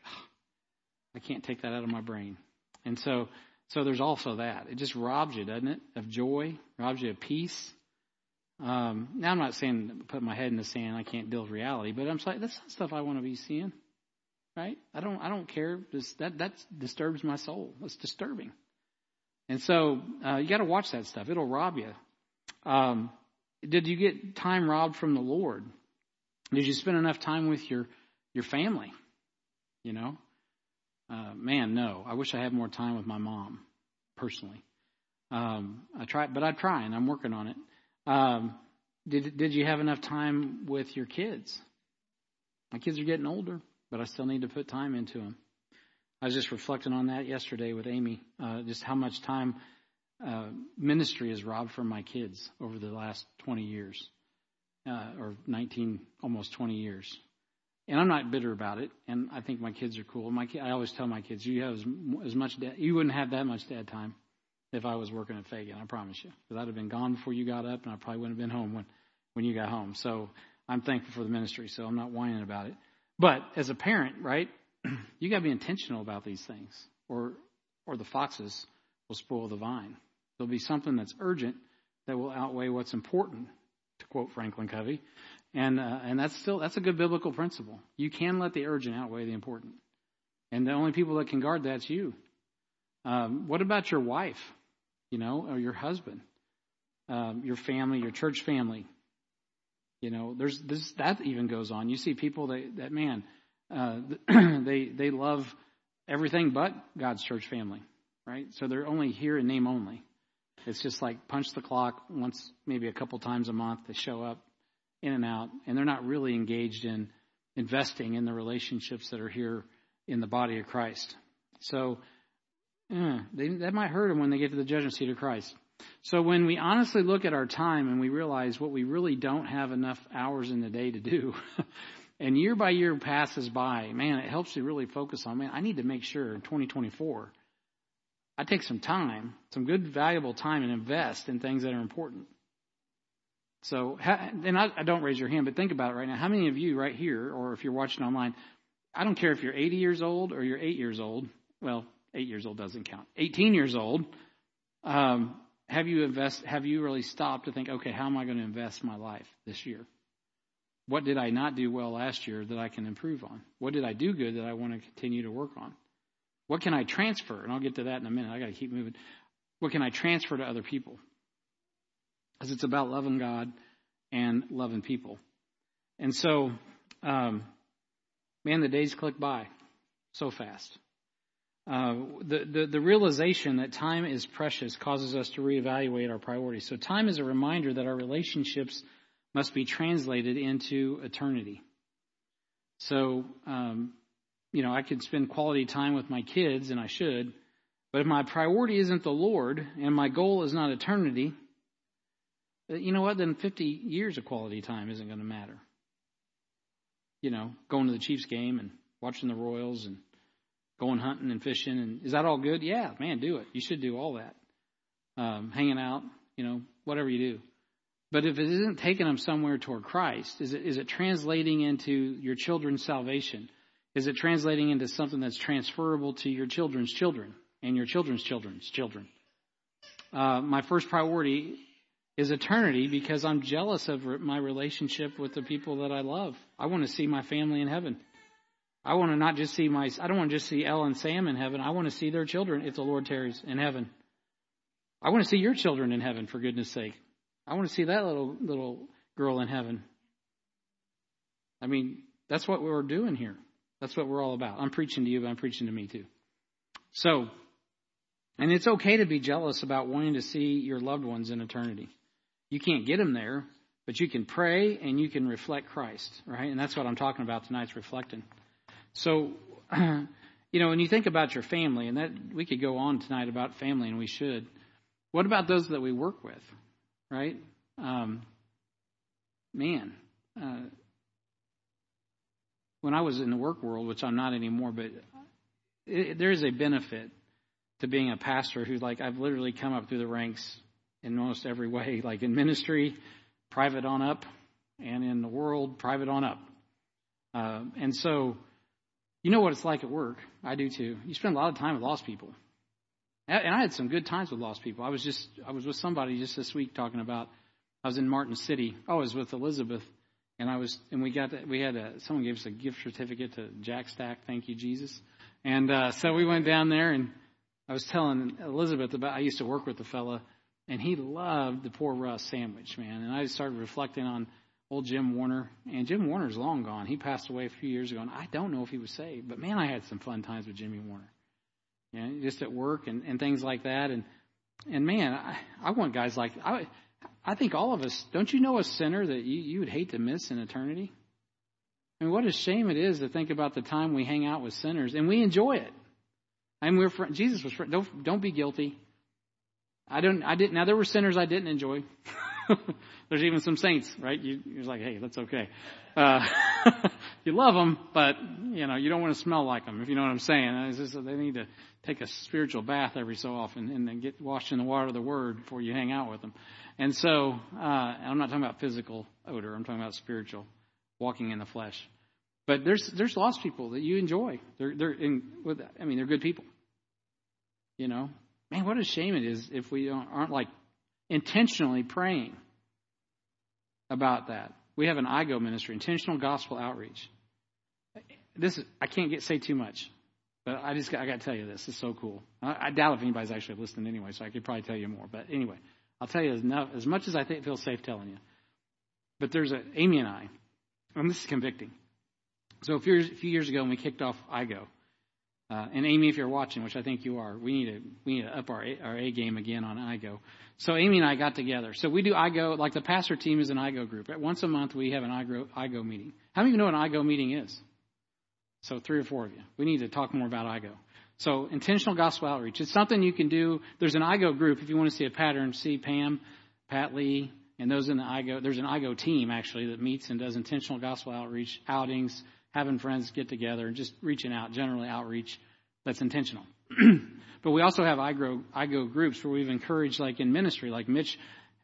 I can't take that out of my brain. And so, so there's also that. It just robs you, doesn't it, of joy, robs you of peace. Um, now I'm not saying put my head in the sand. I can't with reality, but I'm like, that's not stuff I want to be seeing, right? I don't. I don't care. This, that that disturbs my soul. It's disturbing. And so uh, you got to watch that stuff. It'll rob you. Um, did you get time robbed from the Lord? Did you spend enough time with your your family? You know, uh, man, no. I wish I had more time with my mom, personally. Um, I try, but I try, and I'm working on it. Um, did Did you have enough time with your kids? My kids are getting older, but I still need to put time into them. I was just reflecting on that yesterday with Amy, uh, just how much time uh, ministry has robbed from my kids over the last 20 years, uh, or 19, almost 20 years and I'm not bitter about it. And I think my kids are cool. My I always tell my kids, you have as, as much dad, you wouldn't have that much dad time if I was working at Fagan. I promise you, because I'd have been gone before you got up, and I probably wouldn't have been home when when you got home. So I'm thankful for the ministry. So I'm not whining about it. But as a parent, right, you got to be intentional about these things, or or the foxes will spoil the vine. There'll be something that's urgent that will outweigh what's important, to quote Franklin Covey. And, uh, and that's still, that's a good biblical principle. You can let the urgent outweigh the important. And the only people that can guard that's you. Um, what about your wife, you know, or your husband, um, your family, your church family? You know, there's this, that even goes on. You see people that, that man, uh, they, they love everything but God's church family, right? So they're only here in name only. It's just like punch the clock once, maybe a couple times a month. They show up, in and out, and they're not really engaged in investing in the relationships that are here in the body of Christ. So, yeah, they, that might hurt them when they get to the judgment seat of Christ. So when we honestly look at our time and we realize what we really don't have enough hours in the day to do, and year by year passes by, man, it helps you really focus on, man, I need to make sure in 2024 I take some time, some good, valuable time, and invest in things that are important. So, and I, don't raise your hand, but think about it right now. How many of you right here, or if you're watching online, I don't care if you're 80 years old or you're 8 years old. Well, 8 years old doesn't count. 18 years old. Um, have you invest? Have you really stopped to think, okay, how am I going to invest my life this year? What did I not do well last year that I can improve on? What did I do good that I want to continue to work on? What can I transfer? And I'll get to that in a minute. I got to keep moving. What can I transfer to other people? Because it's about loving God and loving people. And so, um, man, the days click by so fast. Uh, the, the, the realization that time is precious causes us to reevaluate our priorities. So time is a reminder that our relationships must be translated into eternity. So, um, you know, I could spend quality time with my kids, and I should, but if my priority isn't the Lord and my goal is not eternity, uh, you know what? Then 50 years of quality time isn't going to matter. You know, going to the Chiefs game and watching the Royals and going hunting and fishing and is that all good? Yeah, man, do it. You should do all that. Um, hanging out, you know, whatever you do. But if it isn't taking them somewhere toward Christ, is it is it translating into your children's salvation? Is it translating into something that's transferable to your children's children and your children's children's children? Uh, my first priority is eternity because I'm jealous of my relationship with the people that I love. I want to see my family in heaven. I want to not just see my, I don't want to just see Elle and Sam in heaven. I want to see their children if the Lord tarries in heaven. I want to see your children in heaven for goodness sake. I want to see that little, little girl in heaven. I mean, that's what we're doing here. That's what we're all about. I'm preaching to you, but I'm preaching to me too. So, and it's okay to be jealous about wanting to see your loved ones in eternity. You can't get them there, but you can pray and you can reflect Christ, right? And that's what I'm talking about tonight, is reflecting. So, you know, when you think about your family, and that we could go on tonight about family, and we should. What about those that we work with, right? Um, man, uh, when I was in the work world, which I'm not anymore, but it, there is a benefit to being a pastor who's like I've literally come up through the ranks in almost every way, like in ministry, private on up, and in the world, private on up. Uh, and so you know what it's like at work. I do too. You spend a lot of time with lost people. And I had some good times with lost people. I was just, I was with somebody just this week talking about, I was in Martin City. Oh, I was with Elizabeth. And I was, and we got, to, we had a, someone gave us a gift certificate to Jack Stack. Thank you, Jesus. And, uh, so we went down there and I was telling Elizabeth about, I used to work with the fella and he loved the poor Russ sandwich, man. And I started reflecting on, old Jim Warner. And Jim Warner's long gone. He passed away a few years ago, and I don't know if he was saved. But man, I had some fun times with Jimmy Warner. You know, just at work and, and things like that. And and man, I, I want guys like I I think all of us, don't you know a sinner that you, you would hate to miss in eternity? I mean, what a shame it is to think about the time we hang out with sinners and we enjoy it. I mean, we're fr- Jesus was fr- don't don't be guilty. I don't I didn't now there were sinners I didn't enjoy. There's even some saints, right? You, you're like, hey, that's okay. Uh, you love them, but you know you don't want to smell like them. If you know what I'm saying, it's just, they need to take a spiritual bath every so often and then get washed in the water of the Word before you hang out with them. And so, uh, I'm not talking about physical odor. I'm talking about spiritual, walking in the flesh. But there's there's lost people that you enjoy. They're they're in with. I mean, they're good people. You know, man, what a shame it is if we aren't like intentionally praying about that. We have an IGO ministry, intentional gospel outreach. This is, I can't get say too much, but I just I got to tell you this. It's so cool. I, I, doubt if anybody's actually listening anyway, so I could probably tell you more. But anyway, I'll tell you as, as much as I think feel safe telling you. But there's a Amy and I, and this is convicting. So a few, a few years ago, when we kicked off IGO, uh, and Amy, if you're watching, which I think you are, we need to we need to up our our A game again on IGO. So Amy and I got together. So we do IGO like the pastor team is an IGO group. Once a month we have an IGO IGO meeting. How many of you know what an IGO meeting is? So three or four of you. We need to talk more about IGO. So intentional gospel outreach. It's something you can do. There's an IGO group if you want to see a pattern. See Pam, Pat Lee, and those in the IGO. There's an IGO team actually that meets and does intentional gospel outreach, outings, having friends get together, and just reaching out. Generally outreach that's intentional. but we also have IGO, IGO groups where we've encouraged, like in ministry, like Mitch.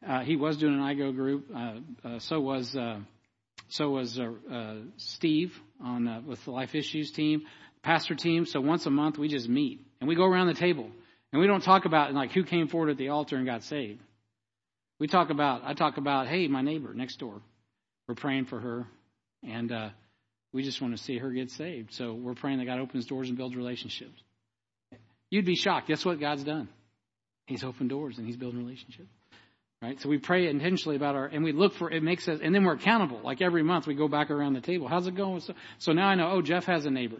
Uh, he was doing an IGO group. Uh, uh, so was uh, so was uh, Steve on with the Life Issues team pastor team. So once a month we just meet and we go around the table and we don't talk about like who came forward at the altar and got saved. We talk about, I talk about, hey, my neighbor next door. We're praying for her and, we just want to see her get saved. So we're praying that God opens doors and builds relationships. You'd be shocked. Guess what God's done. He's opened doors and he's building relationships. Right? So we pray intentionally about our, and we look for, it makes us, and then we're accountable. Like every month we go back around the table. How's it going? So, so now I know, oh, Jeff has a neighbor.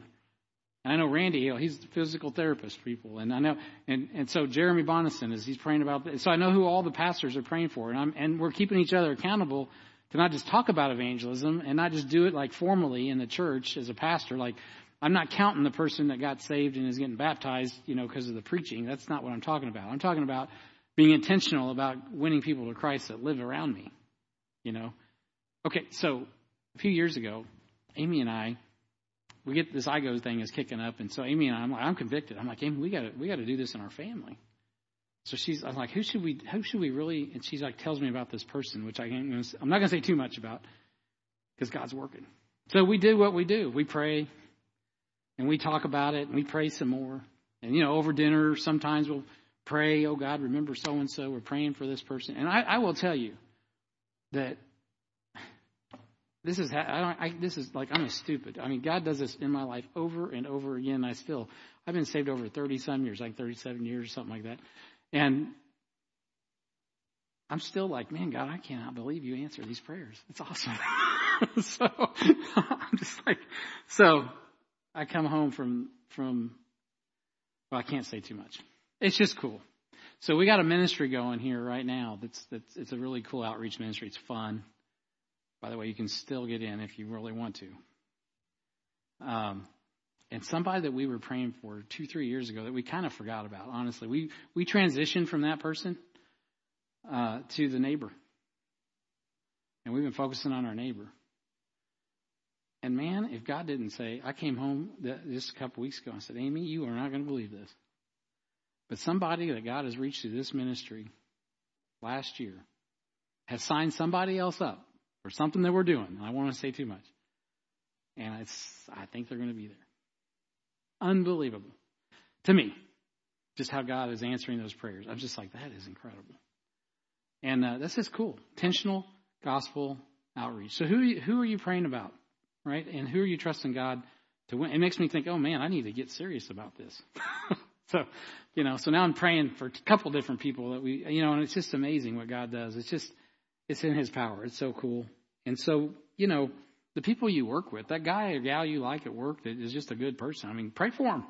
I know Randy Hill, he's a physical therapist people. And I know, and, and so Jeremy Bonison is, he's praying about this. So I know who all the pastors are praying for. And I'm, and we're keeping each other accountable to not just talk about evangelism and not just do it like formally in the church as a pastor. Like, I'm not counting the person that got saved and is getting baptized, you know, because of the preaching. That's not what I'm talking about. I'm talking about being intentional about winning people to Christ that live around me, you know. Okay, so a few years ago, Amy and I we get this IGO thing is kicking up, and so Amy and I, I'm like, I'm convicted. I'm like, Amy, we got to we got to do this in our family. So she's, I'm like, who should we, who should we really? And she's like, tells me about this person, which I can't, I'm not going to say too much about, because God's working. So we do what we do. We pray, and we talk about it, and we pray some more. And you know, over dinner, sometimes we'll pray, oh God, remember so and so. We're praying for this person, and I, I will tell you that this is I don't, I, this is like I'm a stupid. I mean, God does this in my life over and over again. I still I've been saved over thirty some years, like thirty seven years or something like that, and I'm still like, man, God, I cannot believe you answer these prayers. It's awesome. so I'm just like, so I come home from from. Well, I can't say too much. It's just cool. So we got a ministry going here right now. That's that's it's a really cool outreach ministry. It's fun. By the way, you can still get in if you really want to. Um, and somebody that we were praying for two, three years ago that we kind of forgot about, honestly. We, we transitioned from that person uh, to the neighbor. And we've been focusing on our neighbor. And man, if God didn't say, I came home just a couple weeks ago and said, Amy, you are not going to believe this. But somebody that God has reached through this ministry last year has signed somebody else up for something that we're doing. I want to say too much. And it's, I think they're going to be there. Unbelievable. To me, just how God is answering those prayers. I'm just like, that is incredible. And uh, this is cool. Intentional gospel outreach. So who, who are you praying about? Right? And who are you trusting God to win? It makes me think, oh man, I need to get serious about this. so, you know, so now I'm praying for a couple different people that we, you know, and it's just amazing what God does. It's just, it's in his power. It's so cool. And so, you know, the people you work with, that guy or gal you like at work that is just a good person, I mean, pray for them.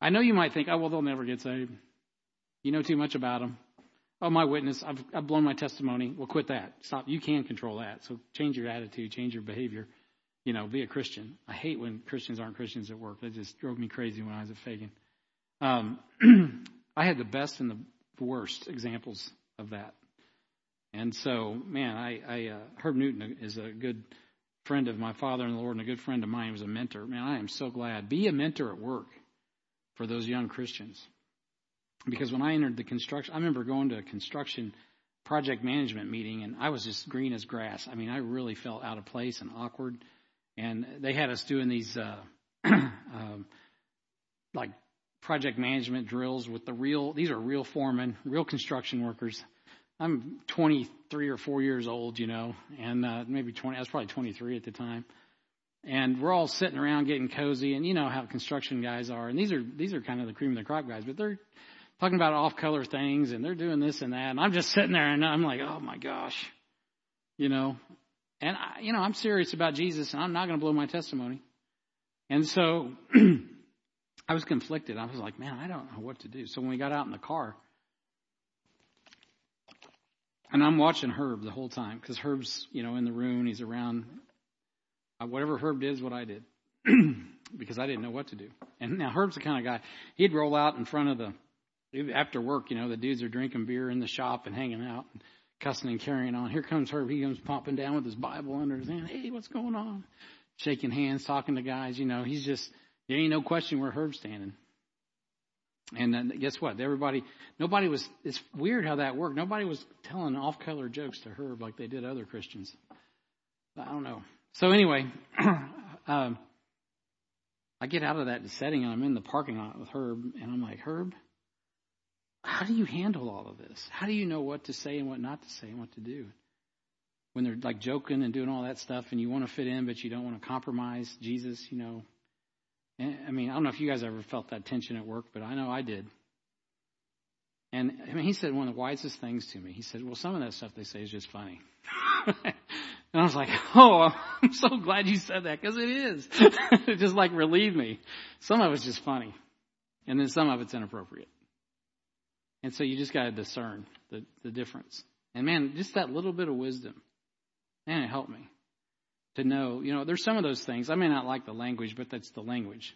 I know you might think, oh, well, they'll never get saved. You know too much about them. Oh, my witness, I've, I've blown my testimony. Well, quit that. Stop. You can control that. So change your attitude, change your behavior. You know, be a Christian. I hate when Christians aren't Christians at work. That just drove me crazy when I was at Fagan. Um, I had the best and the worst examples of that. And so, man, I, I uh, Herb Newton is a good friend of my father in the Lord and a good friend of mine. He was a mentor. Man, I am so glad. Be a mentor at work for those young Christians. Because when I entered the construction, I remember going to a construction project management meeting and I was just green as grass. I mean, I really felt out of place and awkward. And they had us doing these, uh, um, like project management drills with the real, these are real foremen, real construction workers. I'm 23 or 4 years old, you know, and uh, maybe 20. I was probably 23 at the time. And we're all sitting around getting cozy, and you know how construction guys are. And these are these are kind of the cream of the crop guys, but they're talking about off-color things, and they're doing this and that. And I'm just sitting there, and I'm like, oh my gosh, you know. And I, you know, I'm serious about Jesus, and I'm not going to blow my testimony. And so I was conflicted. I was like, man, I don't know what to do. So when we got out in the car, and I'm watching Herb the whole time because Herb's, you know, in the room. He's around. Uh, whatever Herb did is what I did. because I didn't know what to do. And now Herb's the kind of guy he'd roll out in front of the after work. You know, the dudes are drinking beer in the shop and hanging out, and cussing and carrying on. Here comes Herb. He comes popping down with his Bible under his hand. Hey, what's going on? Shaking hands, talking to guys. You know, he's just there ain't no question where Herb's standing. And then guess what? Everybody, nobody was. It's weird how that worked. Nobody was telling off-color jokes to Herb like they did other Christians. I don't know. So anyway, um, I get out of that setting and I'm in the parking lot with Herb, and I'm like, Herb, how do you handle all of this? How do you know what to say and what not to say and what to do? When they're like joking and doing all that stuff, and you want to fit in, but you don't want to compromise Jesus, you know, eh, I mean, I don't know if you guys ever felt that tension at work, but I know I did. And I mean, he said one of the wisest things to me. He said, "Well, some of that stuff they say is just funny." and I was like, "Oh, I'm so glad you said that because it is. it just like relieved me. Some of it's just funny, and then some of it's inappropriate. And so you just got to discern the the difference. And man, just that little bit of wisdom, man, it helped me to know, you know, there's some of those things. I may not like the language, but that's the language.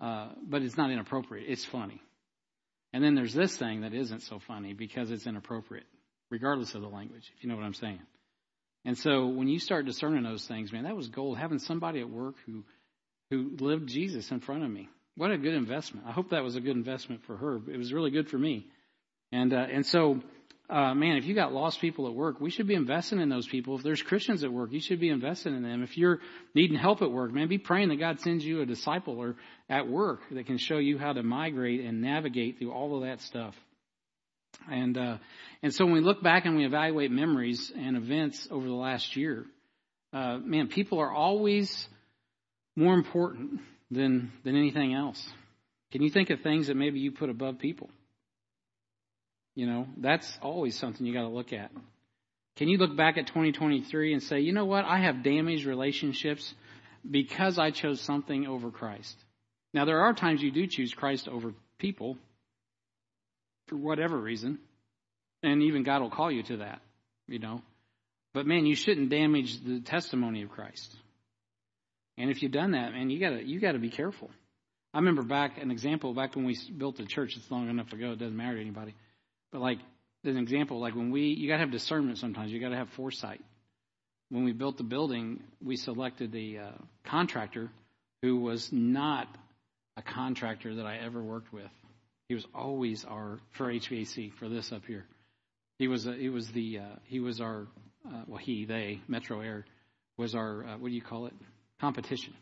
Uh, but it's not inappropriate. It's funny. And then there's this thing that isn't so funny because it's inappropriate, regardless of the language, if you know what I'm saying. And so when you start discerning those things, man, that was gold. Having somebody at work who who lived Jesus in front of me. What a good investment. I hope that was a good investment for her. It was really good for me. And uh, and so uh, man, if you got lost people at work, we should be investing in those people. If there's Christians at work, you should be investing in them. If you're needing help at work, man, be praying that God sends you a disciple or at work that can show you how to migrate and navigate through all of that stuff. And uh, and so when we look back and we evaluate memories and events over the last year, uh, man, people are always more important than than anything else. Can you think of things that maybe you put above people? You know, that's always something you got to look at. Can you look back at 2023 and say, you know what? I have damaged relationships because I chose something over Christ. Now, there are times you do choose Christ over people for whatever reason, and even God will call you to that, you know. But man, you shouldn't damage the testimony of Christ. And if you've done that, man, you gotta you gotta be careful. I remember back an example back when we built the church. It's long enough ago; it doesn't matter to anybody. But like as an example, like when we you got to have discernment sometimes. You got to have foresight. When we built the building, we selected the uh, contractor who was not a contractor that I ever worked with. He was always our for HVAC for this up here. He was a, he was the uh, he was our uh, well he they Metro Air was our uh, what do you call it competition.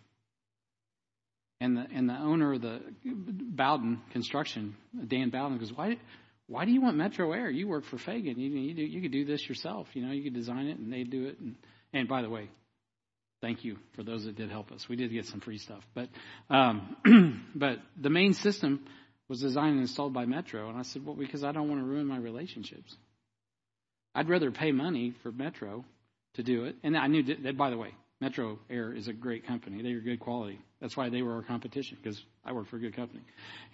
And the and the owner of the Bowden Construction, Dan Bowden, goes, why why do you want Metro Air? You work for Fagan. You, you, do, you could do this yourself. You know, you could design it and they'd do it. And, and by the way, thank you for those that did help us. We did get some free stuff. But, um, but the main system was designed and installed by Metro. And I said, well, because I don't want to ruin my relationships. I'd rather pay money for Metro to do it. And I knew that, that by the way, Metro Air is a great company. They are good quality. That's why they were our competition because I work for a good company.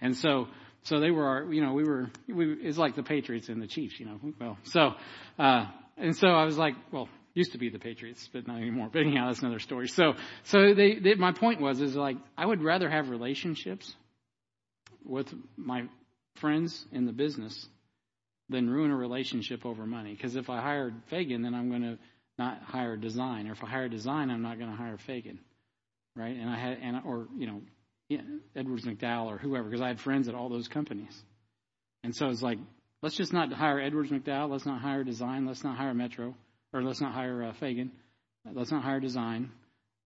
And so, so they were our, you know, we were, we, it's like the Patriots and the Chiefs, you know, well, so, uh, and so I was like, well, used to be the Patriots, but not anymore. But anyhow, that's another story. So, so they, they my point was, is like, I would rather have relationships with my friends in the business than ruin a relationship over money. Because if I hired Fagan, then I'm going to not hire design. Or if I hire design, I'm not going to hire Fagan. Right? And I had, and, or, you know, Edwards McDowell or whoever, because I had friends at all those companies. And so it's like, let's just not hire Edwards McDowell. Let's not hire Design. Let's not hire Metro, or let's not hire uh, Fagan. Let's not hire Design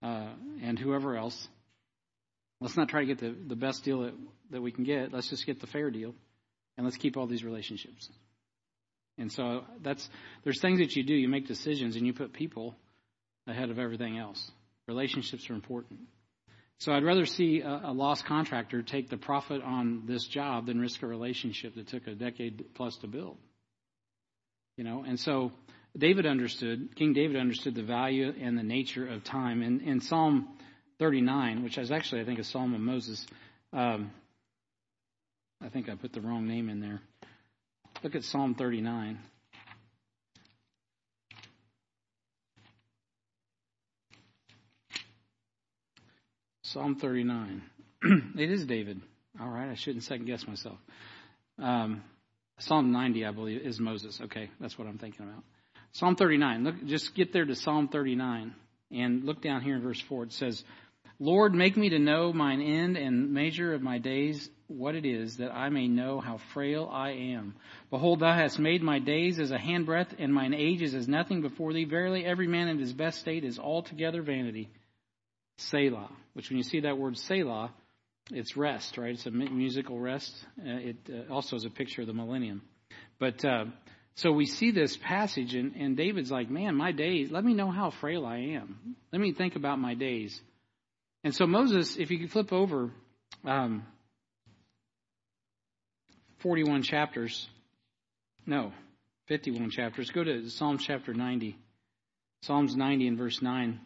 uh, and whoever else. Let's not try to get the, the best deal that, that we can get. Let's just get the fair deal, and let's keep all these relationships. And so that's there's things that you do. You make decisions, and you put people ahead of everything else. Relationships are important. So I'd rather see a, a, lost contractor take the profit on this job than risk a relationship that took a decade plus to build. You know, and so David understood, King David understood the value and the nature of time. And in Psalm 39, which is actually, I think, a Psalm of Moses, um, I think I put the wrong name in there. Look at Psalm 39. Psalm 39. it is David. All right, I shouldn't second guess myself. Um, Psalm 90, I believe, is Moses. Okay, that's what I'm thinking about. Psalm 39. Look, just get there to Psalm 39 and look down here in verse 4. It says, Lord, make me to know mine end and measure of my days what it is, that I may know how frail I am. Behold, thou hast made my days as a handbreadth, and mine ages as nothing before thee. Verily, every man in his best state is altogether vanity. Selah, which when you see that word Selah, it's rest, right? It's a musical rest. Uh, it uh, also is a picture of the millennium. But uh, so we see this passage, and, and David's like, man, my days, let me know how frail I am. Let me think about my days. And so Moses, if you could flip over um, 41 chapters, no, 51 chapters, go to Psalms chapter 90. Psalms 90 and verse 9.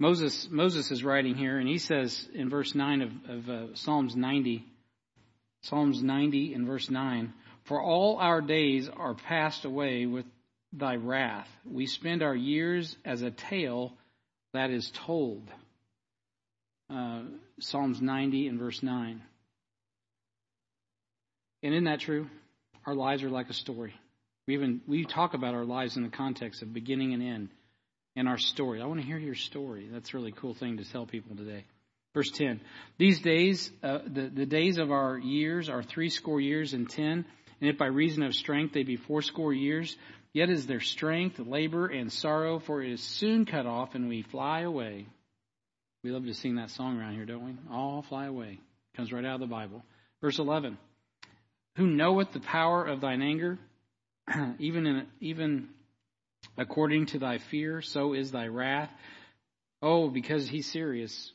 Moses, Moses is writing here, and he says in verse 9 of, of uh, Psalms 90, Psalms 90 and verse 9, For all our days are passed away with thy wrath. We spend our years as a tale that is told. Uh, Psalms 90 and verse 9. And isn't that true? Our lives are like a story. We even we talk about our lives in the context of beginning and end and our story. I want to hear your story. That's a really cool thing to tell people today. Verse 10. These days, uh, the, the days of our years are three score years and ten, and if by reason of strength they be fourscore years, yet is their strength, labor, and sorrow, for it is soon cut off, and we fly away. We love to sing that song around here, don't we? All fly away. Comes right out of the Bible. Verse 11. Who knoweth the power of thine anger? even in, even According to thy fear, so is thy wrath. Oh, because he's serious.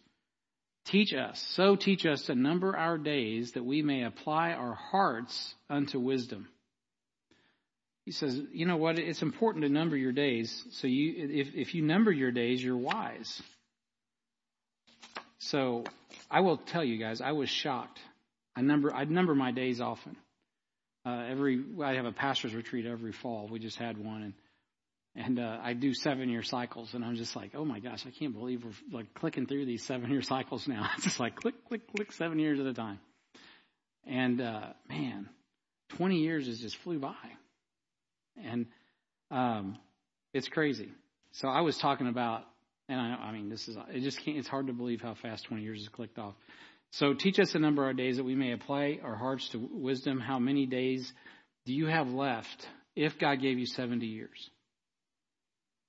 Teach us, so teach us to number our days that we may apply our hearts unto wisdom. He says, you know what? It's important to number your days. So you, if, if you number your days, you're wise. So I will tell you guys, I was shocked. I number, I number my days often. Uh, every, I have a pastor's retreat every fall. We just had one and and uh, I do seven year cycles, and I'm just like, oh my gosh, I can't believe we're like clicking through these seven year cycles now. It's just like click, click, click, seven years at a time. And uh, man, 20 years has just flew by, and um, it's crazy. So I was talking about, and I, I mean, this is it just can't. It's hard to believe how fast 20 years has clicked off. So teach us the number of days that we may apply our hearts to wisdom. How many days do you have left if God gave you 70 years?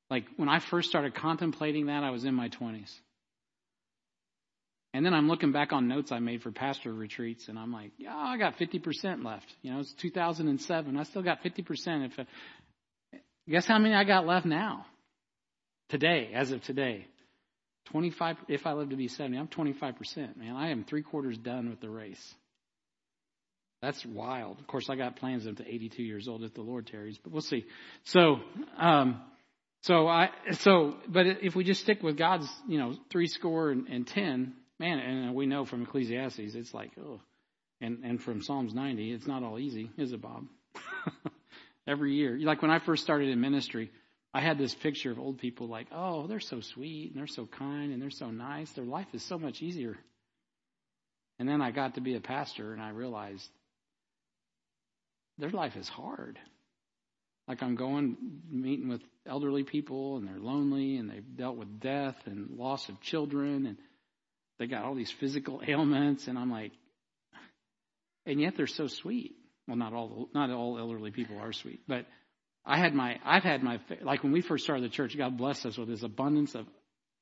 Like when I first started contemplating that, I was in my 20s. And then I'm looking back on notes I made for pastor retreats, and I'm like, yeah, I got 50% left. You know, it's 2007. I still got 50%. If I, guess how many I got left now? Today, as of today, 25. If I live to be 70, I'm 25%. Man, I am three quarters done with the race. That's wild. Of course, I got plans up to 82 years old if the Lord tarries, but we'll see. So, um, so I, so, but if we just stick with God's, you know, three score and, and ten, man, and we know from Ecclesiastes, it's like, oh, and, and from Psalms 90, it's not all easy, is it, Bob? Every year. Like when I first started in ministry, I had this picture of old people like, oh, they're so sweet and they're so kind and they're so nice. Their life is so much easier. And then I got to be a pastor and I realized their life is hard. Like I'm going meeting with elderly people and they're lonely and they've dealt with death and loss of children and they got all these physical ailments and I'm like and yet they're so sweet. Well, not all not all elderly people are sweet, but I had my I've had my like when we first started the church, God blessed us with this abundance of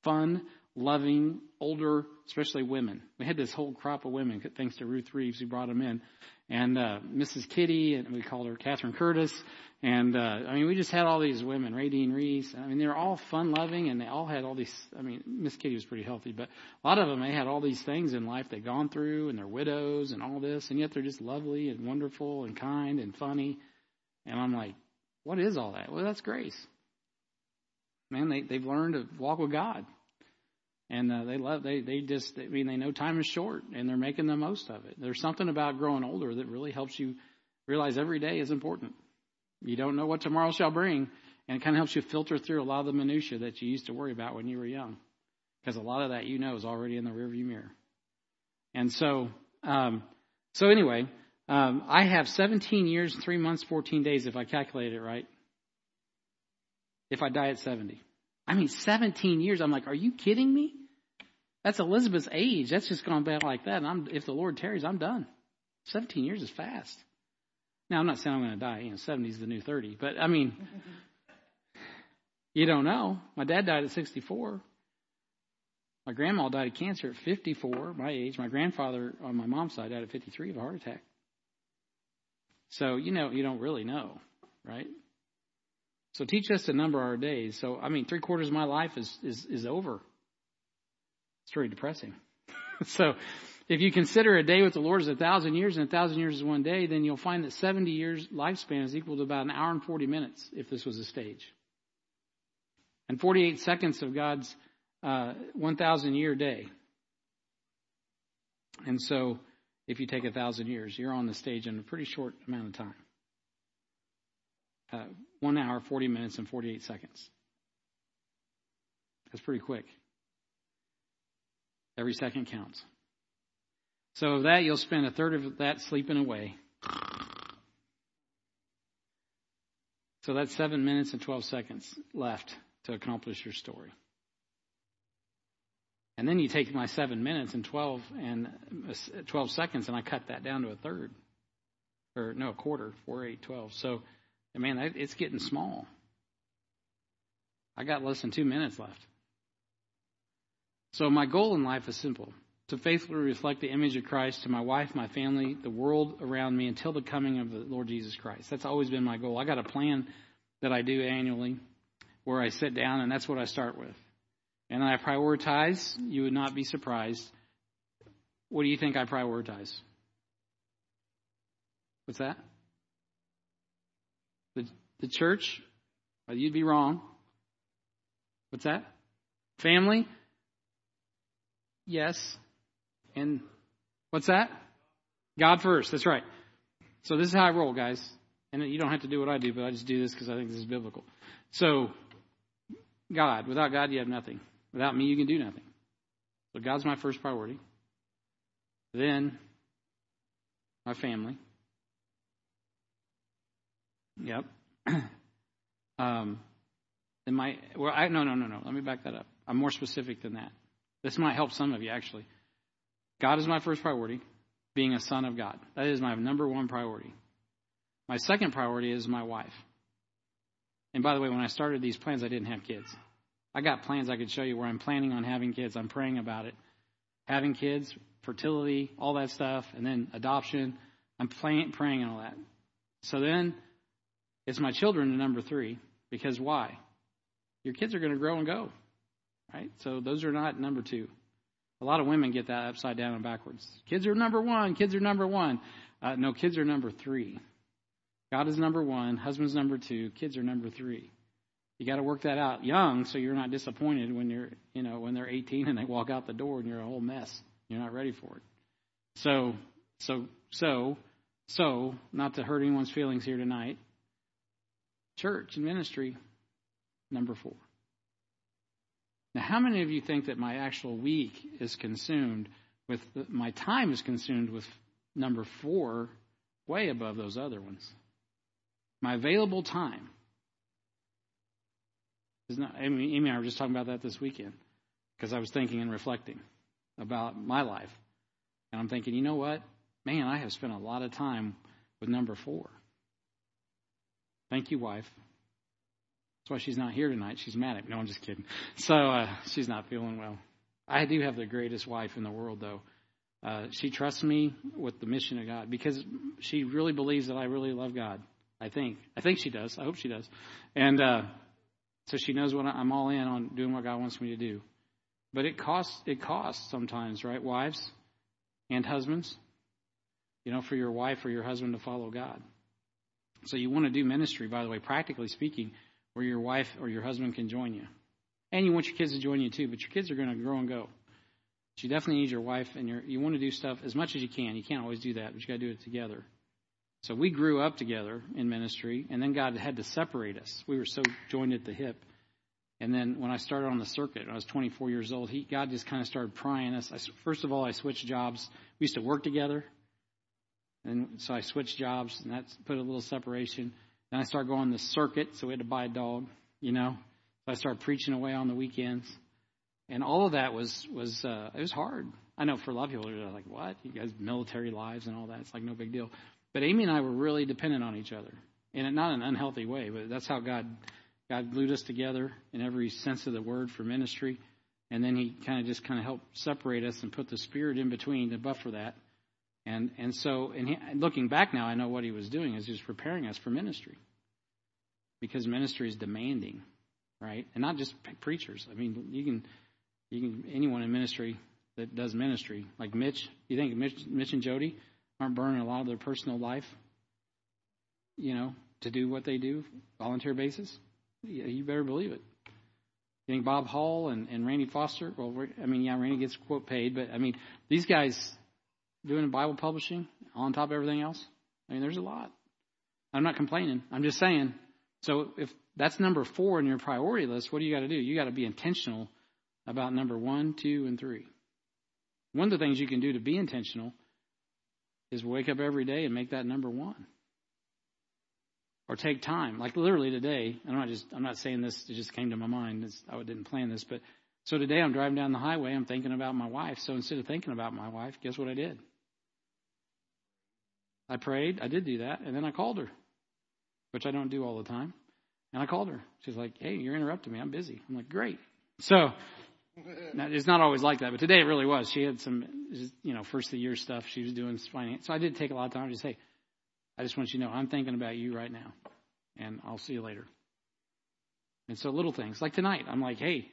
fun, loving, older, especially women. We had this whole crop of women, thanks to Ruth Reeves, who brought them in. And uh, Mrs. Kitty, and we called her Catherine Curtis. And uh, I mean, we just had all these women, Radine Reese. I mean, they were all fun loving, and they all had all these. I mean, Miss Kitty was pretty healthy, but a lot of them they had all these things in life they'd gone through, and they're widows and all this, and yet they're just lovely and wonderful and kind and funny. And I'm like, what is all that? Well, that's grace. Man, they they've learned to walk with God and uh, they love they they just I mean they know time is short and they're making the most of it. There's something about growing older that really helps you realize every day is important. You don't know what tomorrow shall bring, and it kind of helps you filter through a lot of the minutia that you used to worry about when you were young. because a lot of that you know is already in the rearview mirror. And so, um, so anyway, um, I have 17 years, three months, 14 days if I calculate it right. If I die at 70, I mean 17 years. I'm like, are you kidding me? That's Elizabeth's age. That's just gone back like that. And I'm, if the Lord tarries, I'm done. 17 years is fast. Now, I'm not saying I'm going to die. You know, 70 is the new 30. But, I mean, you don't know. My dad died at 64. My grandma died of cancer at 54, my age. My grandfather on my mom's side died at 53 of a heart attack. So, you know, you don't really know, right? So teach us to number our days. So, I mean, three quarters of my life is, is, is over. It's very depressing. so, if you consider a day with the Lord is a thousand years and a thousand years is one day, then you'll find that 70 years lifespan is equal to about an hour and 40 minutes if this was a stage. And 48 seconds of God's uh, 1,000 year day. And so, if you take a thousand years, you're on the stage in a pretty short amount of time. Uh, one hour, 40 minutes, and 48 seconds. That's pretty quick. Every second counts. So of that, you'll spend a third of that sleeping away. So that's seven minutes and 12 seconds left to accomplish your story. And then you take my seven minutes and 12 and uh, 12 seconds and I cut that down to a third. Or no, a quarter, four, eight, 12. So, man, it's getting small. I got less than two minutes left. So my goal in life is simple to faithfully reflect the image of Christ to my wife, my family, the world around me until the coming of the Lord Jesus Christ. That's always been my goal. I got a plan that I do annually where I sit down and that's what I start with. And I prioritize, you would not be surprised. What do you think I prioritize? What's that? The, the church? Well, you'd be wrong. What's that? Family? Yes. And what's that? God first. That's right. So this is how I roll, guys. And you don't have to do what I do, but I just do this because I think this is biblical. So, God. Without God, you have nothing. Without me, you can do nothing. So God's my first priority. Then, my family. Yep. um, then my well, I no no no no. Let me back that up. I'm more specific than that. This might help some of you actually. God is my first priority, being a son of God. That is my number one priority. My second priority is my wife. And by the way, when I started these plans, I didn't have kids. I got plans I could show you where I'm planning on having kids. I'm praying about it. Having kids, fertility, all that stuff, and then adoption. I'm praying, praying and all that. So then it's my children number three. Because why? Your kids are going to grow and go. Right? So those are not number two. A lot of women get that upside down and backwards. Kids are number one. Kids are number one. Uh, no, kids are number three. God is number one. Husband's number two. Kids are number three. You got to work that out young, so you're not disappointed when you're, you know, when they're 18 and they walk out the door and you're a whole mess. You're not ready for it. So, so, so, so, not to hurt anyone's feelings here tonight. Church and ministry, number four. Now, how many of you think that my actual week is consumed with, my time is consumed with number four way above those other ones? My available time. Not, Amy, Amy and I were just talking about that this weekend because I was thinking and reflecting about my life. And I'm thinking, you know what? Man, I have spent a lot of time with number four. Thank you, wife. That's why she's not here tonight. She's mad at me. No, I'm just kidding. So uh, she's not feeling well. I do have the greatest wife in the world, though. Uh, she trusts me with the mission of God because she really believes that I really love God. I think. I think she does. I hope she does. And uh, so she knows what I'm all in on doing what God wants me to do. But it costs. It costs sometimes, right, wives and husbands. You know, for your wife or your husband to follow God. So you want to do ministry, by the way, practically speaking where your wife or your husband can join you. And you want your kids to join you too, but your kids are going to grow and go. But you definitely need your wife and your, you want to do stuff as much as you can. You can't always do that, but you got to do it together. So we grew up together in ministry, and then God had to separate us. We were so joined at the hip. And then when I started on the circuit, I was 24 years old, he, God just kind of started prying us. I, first of all, I switched jobs. We used to work together. And so I switched jobs, and that put a little separation. Then I started going the circuit, so we had to buy a dog, you know. So I started preaching away on the weekends. And all of that was, was uh, it was hard. I know for a lot of people, they're like, what? You guys, military lives and all that. It's like no big deal. But Amy and I were really dependent on each other. And not an unhealthy way, but that's how God God glued us together in every sense of the word for ministry. And then he kind of just kind of helped separate us and put the spirit in between to buffer that. And and so and he, looking back now, I know what he was doing is just preparing us for ministry. Because ministry is demanding, right? And not just preachers. I mean, you can you can anyone in ministry that does ministry, like Mitch. You think Mitch, Mitch and Jody aren't burning a lot of their personal life, you know, to do what they do, volunteer basis? Yeah, you better believe it. You think Bob Hall and, and Randy Foster? Well, I mean, yeah, Randy gets quote paid, but I mean, these guys doing Bible publishing on top of everything else. I mean, there's a lot. I'm not complaining. I'm just saying. So if that's number four in your priority list, what do you got to do? You got to be intentional about number one, two, and three. One of the things you can do to be intentional is wake up every day and make that number one or take time. Like literally today, I'm not just I'm not saying this; it just came to my mind. It's, I didn't plan this, but so today I'm driving down the highway. I'm thinking about my wife. So instead of thinking about my wife, guess what I did? I prayed. I did do that, and then I called her, which I don't do all the time. And I called her. She's like, "Hey, you're interrupting me. I'm busy." I'm like, "Great." So it's not always like that, but today it really was. She had some, you know, first of the year stuff. She was doing finance, so I did take a lot of time to say, I just want you to know I'm thinking about you right now, and I'll see you later. And so little things like tonight, I'm like, hey,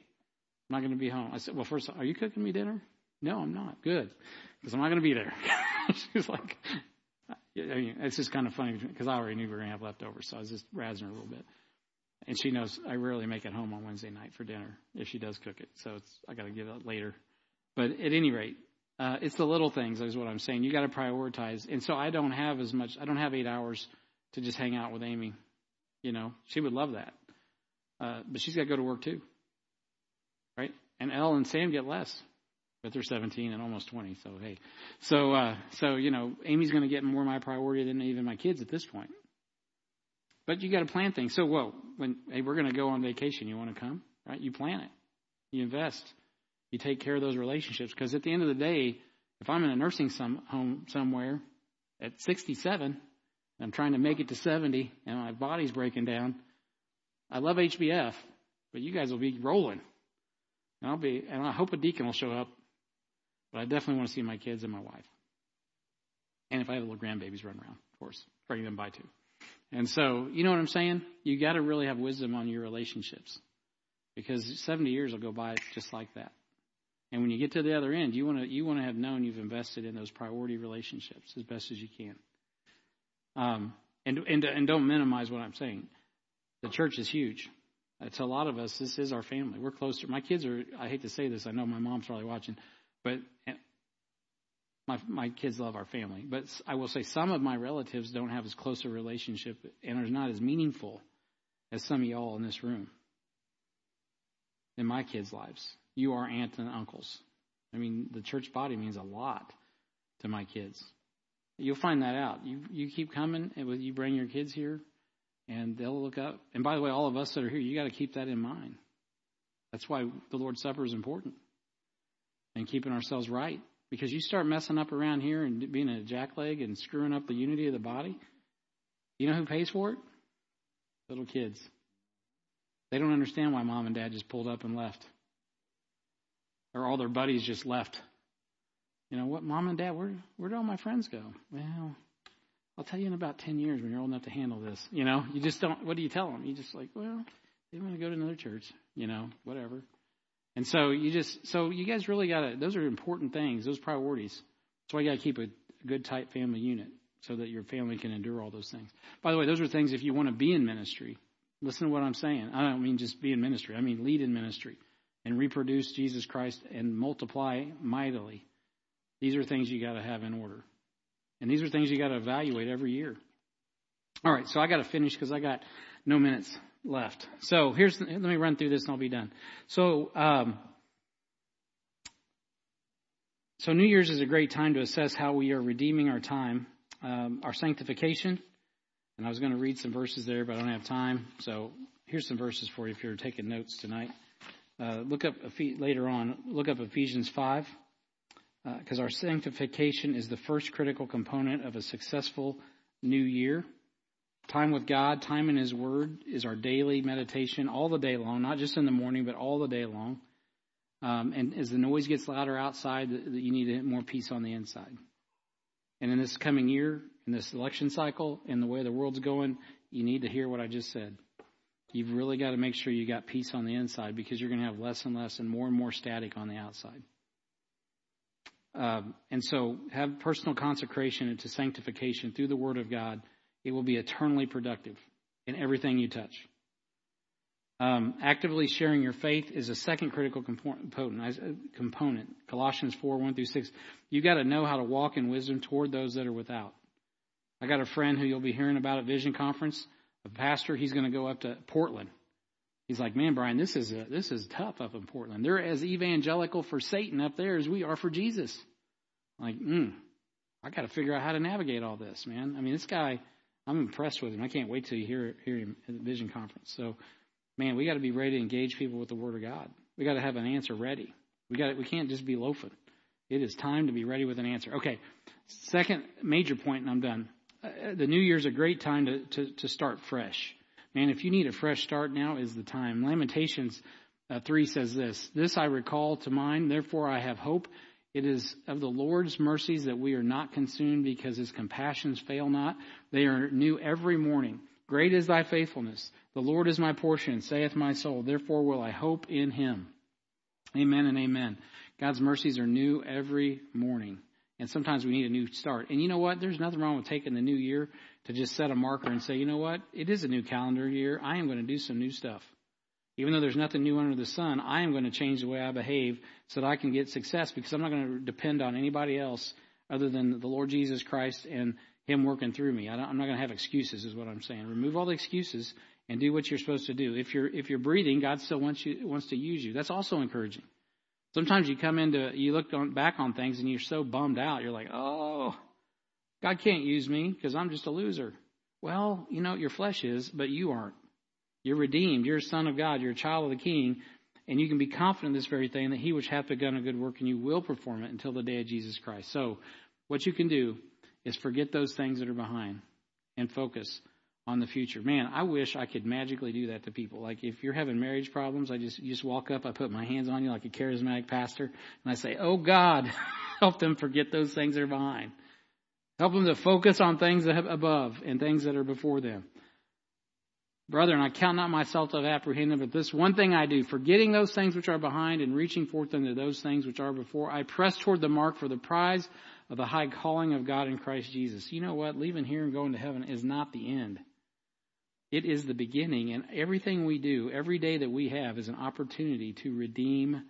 I'm not going to be home. I said, well, first, are you cooking me dinner? No, I'm not. Good, because I'm not going to be there. She's like, I mean, it's just kind of funny because I already knew we were going to have leftovers, so I was just razzing her a little bit. And she knows I rarely make it home on Wednesday night for dinner if she does cook it, so it's I got to give it later. But at any rate, uh, it's the little things, is what I'm saying. You got to prioritize. And so I don't have as much. I don't have eight hours to just hang out with Amy. You know, she would love that, uh, but she's got to go to work too, right? And Elle and Sam get less, but they're 17 and almost 20. So hey, so uh, so you know, Amy's going to get more of my priority than even my kids at this point. But you got to plan things. So well, when hey, we're going to go on vacation, you want to come, right? You plan it, you invest you take care of those relationships. Because at the end of the day, if I'm in a nursing some, home somewhere at 67, and I'm trying to make it to 70, and my body's breaking down, I love HBF, but you guys will be rolling. And I'll be, and I hope a deacon will show up, but I definitely want to see my kids and my wife. And if I have little grandbabies run around, of course, bring them by too. And so, you know what I'm saying? You got to really have wisdom on your relationships because 70 years will go by just like that. And when you get to the other end, you want to you want to have known you've invested in those priority relationships as best as you can. Um, and and and don't minimize what I'm saying. The church is huge. To a lot of us, this is our family. We're closer. My kids are. I hate to say this. I know my mom's probably watching, but my my kids love our family. But I will say some of my relatives don't have as close a relationship and are not as meaningful as some of y'all in this room in my kids' lives you are aunts and uncles. I mean, the church body means a lot to my kids. You'll find that out. You you keep coming, and you bring your kids here, and they'll look up. And by the way, all of us that are here, you got to keep that in mind. That's why the Lord's Supper is important, and keeping ourselves right. Because you start messing up around here and being a jackleg and screwing up the unity of the body, you know who pays for it? Little kids. They don't understand why mom and dad just pulled up and left or all their buddies just left. You know what, mom and dad, where where did all my friends go? Well, I'll tell you in about ten years when you're old enough to handle this. You know, you just don't. What do you tell them? You just like, well, they want to go to another church. You know, whatever. And so you just so you guys really got to. Those are important things. Those priorities. Why you got to keep a good tight family unit so that your family can endure all those things. By the way, those are things if you want to be in ministry. Listen to what I'm saying. I don't mean just be in ministry. I mean lead in ministry and reproduce Jesus Christ and multiply mightily. These are things you got to have in order. And these are things you got to evaluate every year. All right, so I got to finish because I got no minutes left. So here's let me run through this and I'll be done. So um, so New Year's is a great time to assess how we are redeeming our time, um, our sanctification. And I was going to read some verses there, but I don't have time. So here's some verses for you if you're taking notes tonight. Uh, look up later on. Look up Ephesians five, because uh, our sanctification is the first critical component of a successful new year. Time with God, time in His Word is our daily meditation all the day long, not just in the morning, but all the day long. Um, and as the noise gets louder outside, you need more peace on the inside. And in this coming year, in this election cycle, in the way the world's going, you need to hear what I just said. You've really got to make sure you got peace on the inside because you're going to have less and less and more and more static on the outside. Um, and so have personal consecration into sanctification through the Word of God it will be eternally productive in everything you touch. Um, actively sharing your faith is a second critical component. component. Colossians 4, 1 through 6. You got to know how to walk in wisdom toward those that are without. I got a friend who you'll be hearing about at Vision Conference, a pastor. He's going to go up to Portland. He's like, man, Brian, this is a, this is tough up in Portland. They're as evangelical for Satan up there as we are for Jesus. I'm like, hmm, I got to figure out how to navigate all this, man. I mean, this guy, I'm impressed with him. I can't wait till you hear hear him at the Vision Conference. So, man, we got to be ready to engage people with the Word of God. We got to have an answer ready. We got we can't just be loafing. It is time to be ready with an answer. Okay, second major point, and I'm done. Uh, the New Year's a great time to, to to start fresh. Man, if you need a fresh start, now is the time. Lamentations uh, three says this: "This I recall to mind, therefore I have hope." It is of the Lord's mercies that we are not consumed because his compassions fail not. They are new every morning. Great is thy faithfulness. The Lord is my portion, saith my soul. Therefore will I hope in him. Amen and amen. God's mercies are new every morning. And sometimes we need a new start. And you know what? There's nothing wrong with taking the new year to just set a marker and say, you know what? It is a new calendar year. I am going to do some new stuff. Even though there's nothing new under the sun, I am going to change the way I behave so that I can get success because I'm not going to depend on anybody else other than the Lord Jesus Christ and Him working through me. I'm not going to have excuses, is what I'm saying. Remove all the excuses and do what you're supposed to do. If you're if you're breathing, God still wants you wants to use you. That's also encouraging. Sometimes you come into you look on, back on things and you're so bummed out. You're like, oh, God can't use me because I'm just a loser. Well, you know your flesh is, but you aren't. You're redeemed. You're a son of God. You're a child of the King. And you can be confident in this very thing that he which hath begun a good work and you will perform it until the day of Jesus Christ. So, what you can do is forget those things that are behind and focus on the future. Man, I wish I could magically do that to people. Like if you're having marriage problems, I just you just walk up, I put my hands on you like a charismatic pastor, and I say, "Oh God, help them forget those things that are behind. Help them to focus on things above and things that are before them." Brethren, I count not myself to have apprehended, but this one thing I do, forgetting those things which are behind and reaching forth unto those things which are before, I press toward the mark for the prize of the high calling of God in Christ Jesus. You know what? Leaving here and going to heaven is not the end. It is the beginning, and everything we do, every day that we have, is an opportunity to redeem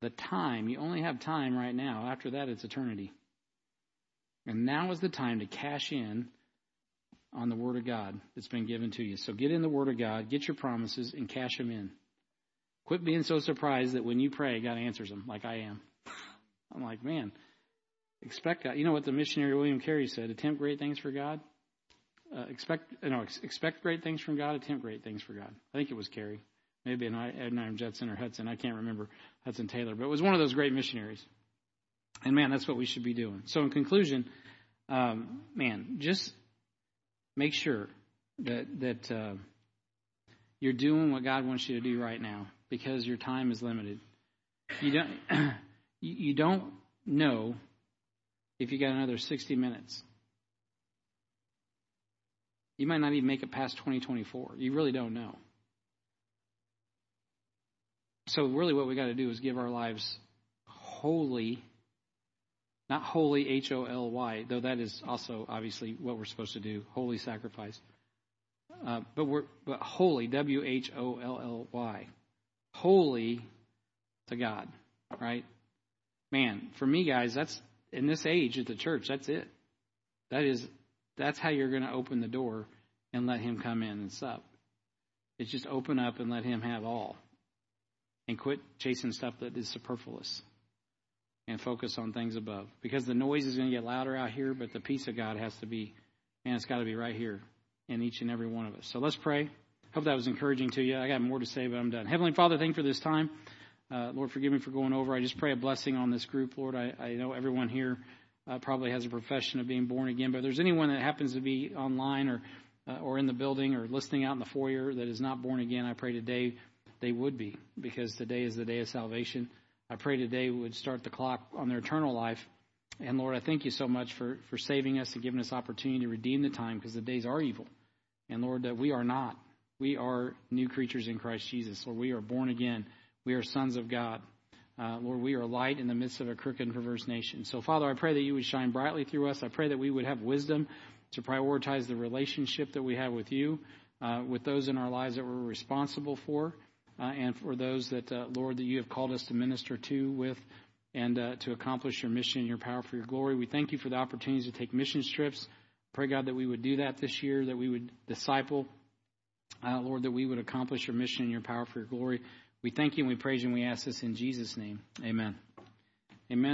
the time. You only have time right now. After that, it's eternity. And now is the time to cash in on the Word of God that's been given to you. So get in the Word of God, get your promises, and cash them in. Quit being so surprised that when you pray, God answers them, like I am. I'm like, man, expect God. You know what the missionary William Carey said? Attempt great things for God. Uh, expect, you know, expect great things from God. Attempt great things for God. I think it was Carey, maybe an Adoniram Judson or Hudson. I can't remember Hudson Taylor, but it was one of those great missionaries. And man, that's what we should be doing. So in conclusion, um, man, just make sure that that uh, you're doing what God wants you to do right now because your time is limited. You don't you don't know if you got another 60 minutes. You might not even make it past 2024. You really don't know. So really what we got to do is give our lives wholly not holy, H O L Y, though that is also obviously what we're supposed to do, holy sacrifice. Uh, but we're but wholly, W H O L L Y, wholly to God, right? Man, for me, guys, that's in this age at the church. That's it. That is that's how you're going to open the door and let Him come in and sup. It's just open up and let Him have all. And quit chasing stuff that is superfluous. And focus on things above. Because the noise is going to get louder out here, but the peace of God has to be, man, it's got to be right here in each and every one of us. So let's pray. Hope that was encouraging to you. I got more to say, but I'm done. Heavenly Father, thank you for this time. Uh, Lord, forgive me for going over. I just pray a blessing on this group, Lord. I, I know everyone here uh, probably has a profession of being born again, but if there's anyone that happens to be online or uh, or in the building or listening out in the foyer that is not born again, I pray today they would be, because today is the day of salvation. I pray today would start the clock on their eternal life. And Lord, I thank you so much for, for saving us and giving us opportunity to redeem the time because the days are evil. And Lord, that we are not. We are new creatures in Christ Jesus. Lord, we are born again. We are sons of God. Uh, Lord, we are light in the midst of a crooked and perverse nation. So, Father, I pray that you would shine brightly through us. I pray that we would have wisdom to prioritize the relationship that we have with you, uh, with those in our lives that we're responsible for, and for those that, uh, Lord, that you have called us to minister to, with, and uh, to accomplish your mission and your power for your glory. We thank you for the opportunities to take mission trips. Pray, God, that we would do that this year, that we would disciple, uh, Lord, that we would accomplish your mission and your power for your glory. We thank you and we praise you and we ask this in Jesus' name. Amen. Amen.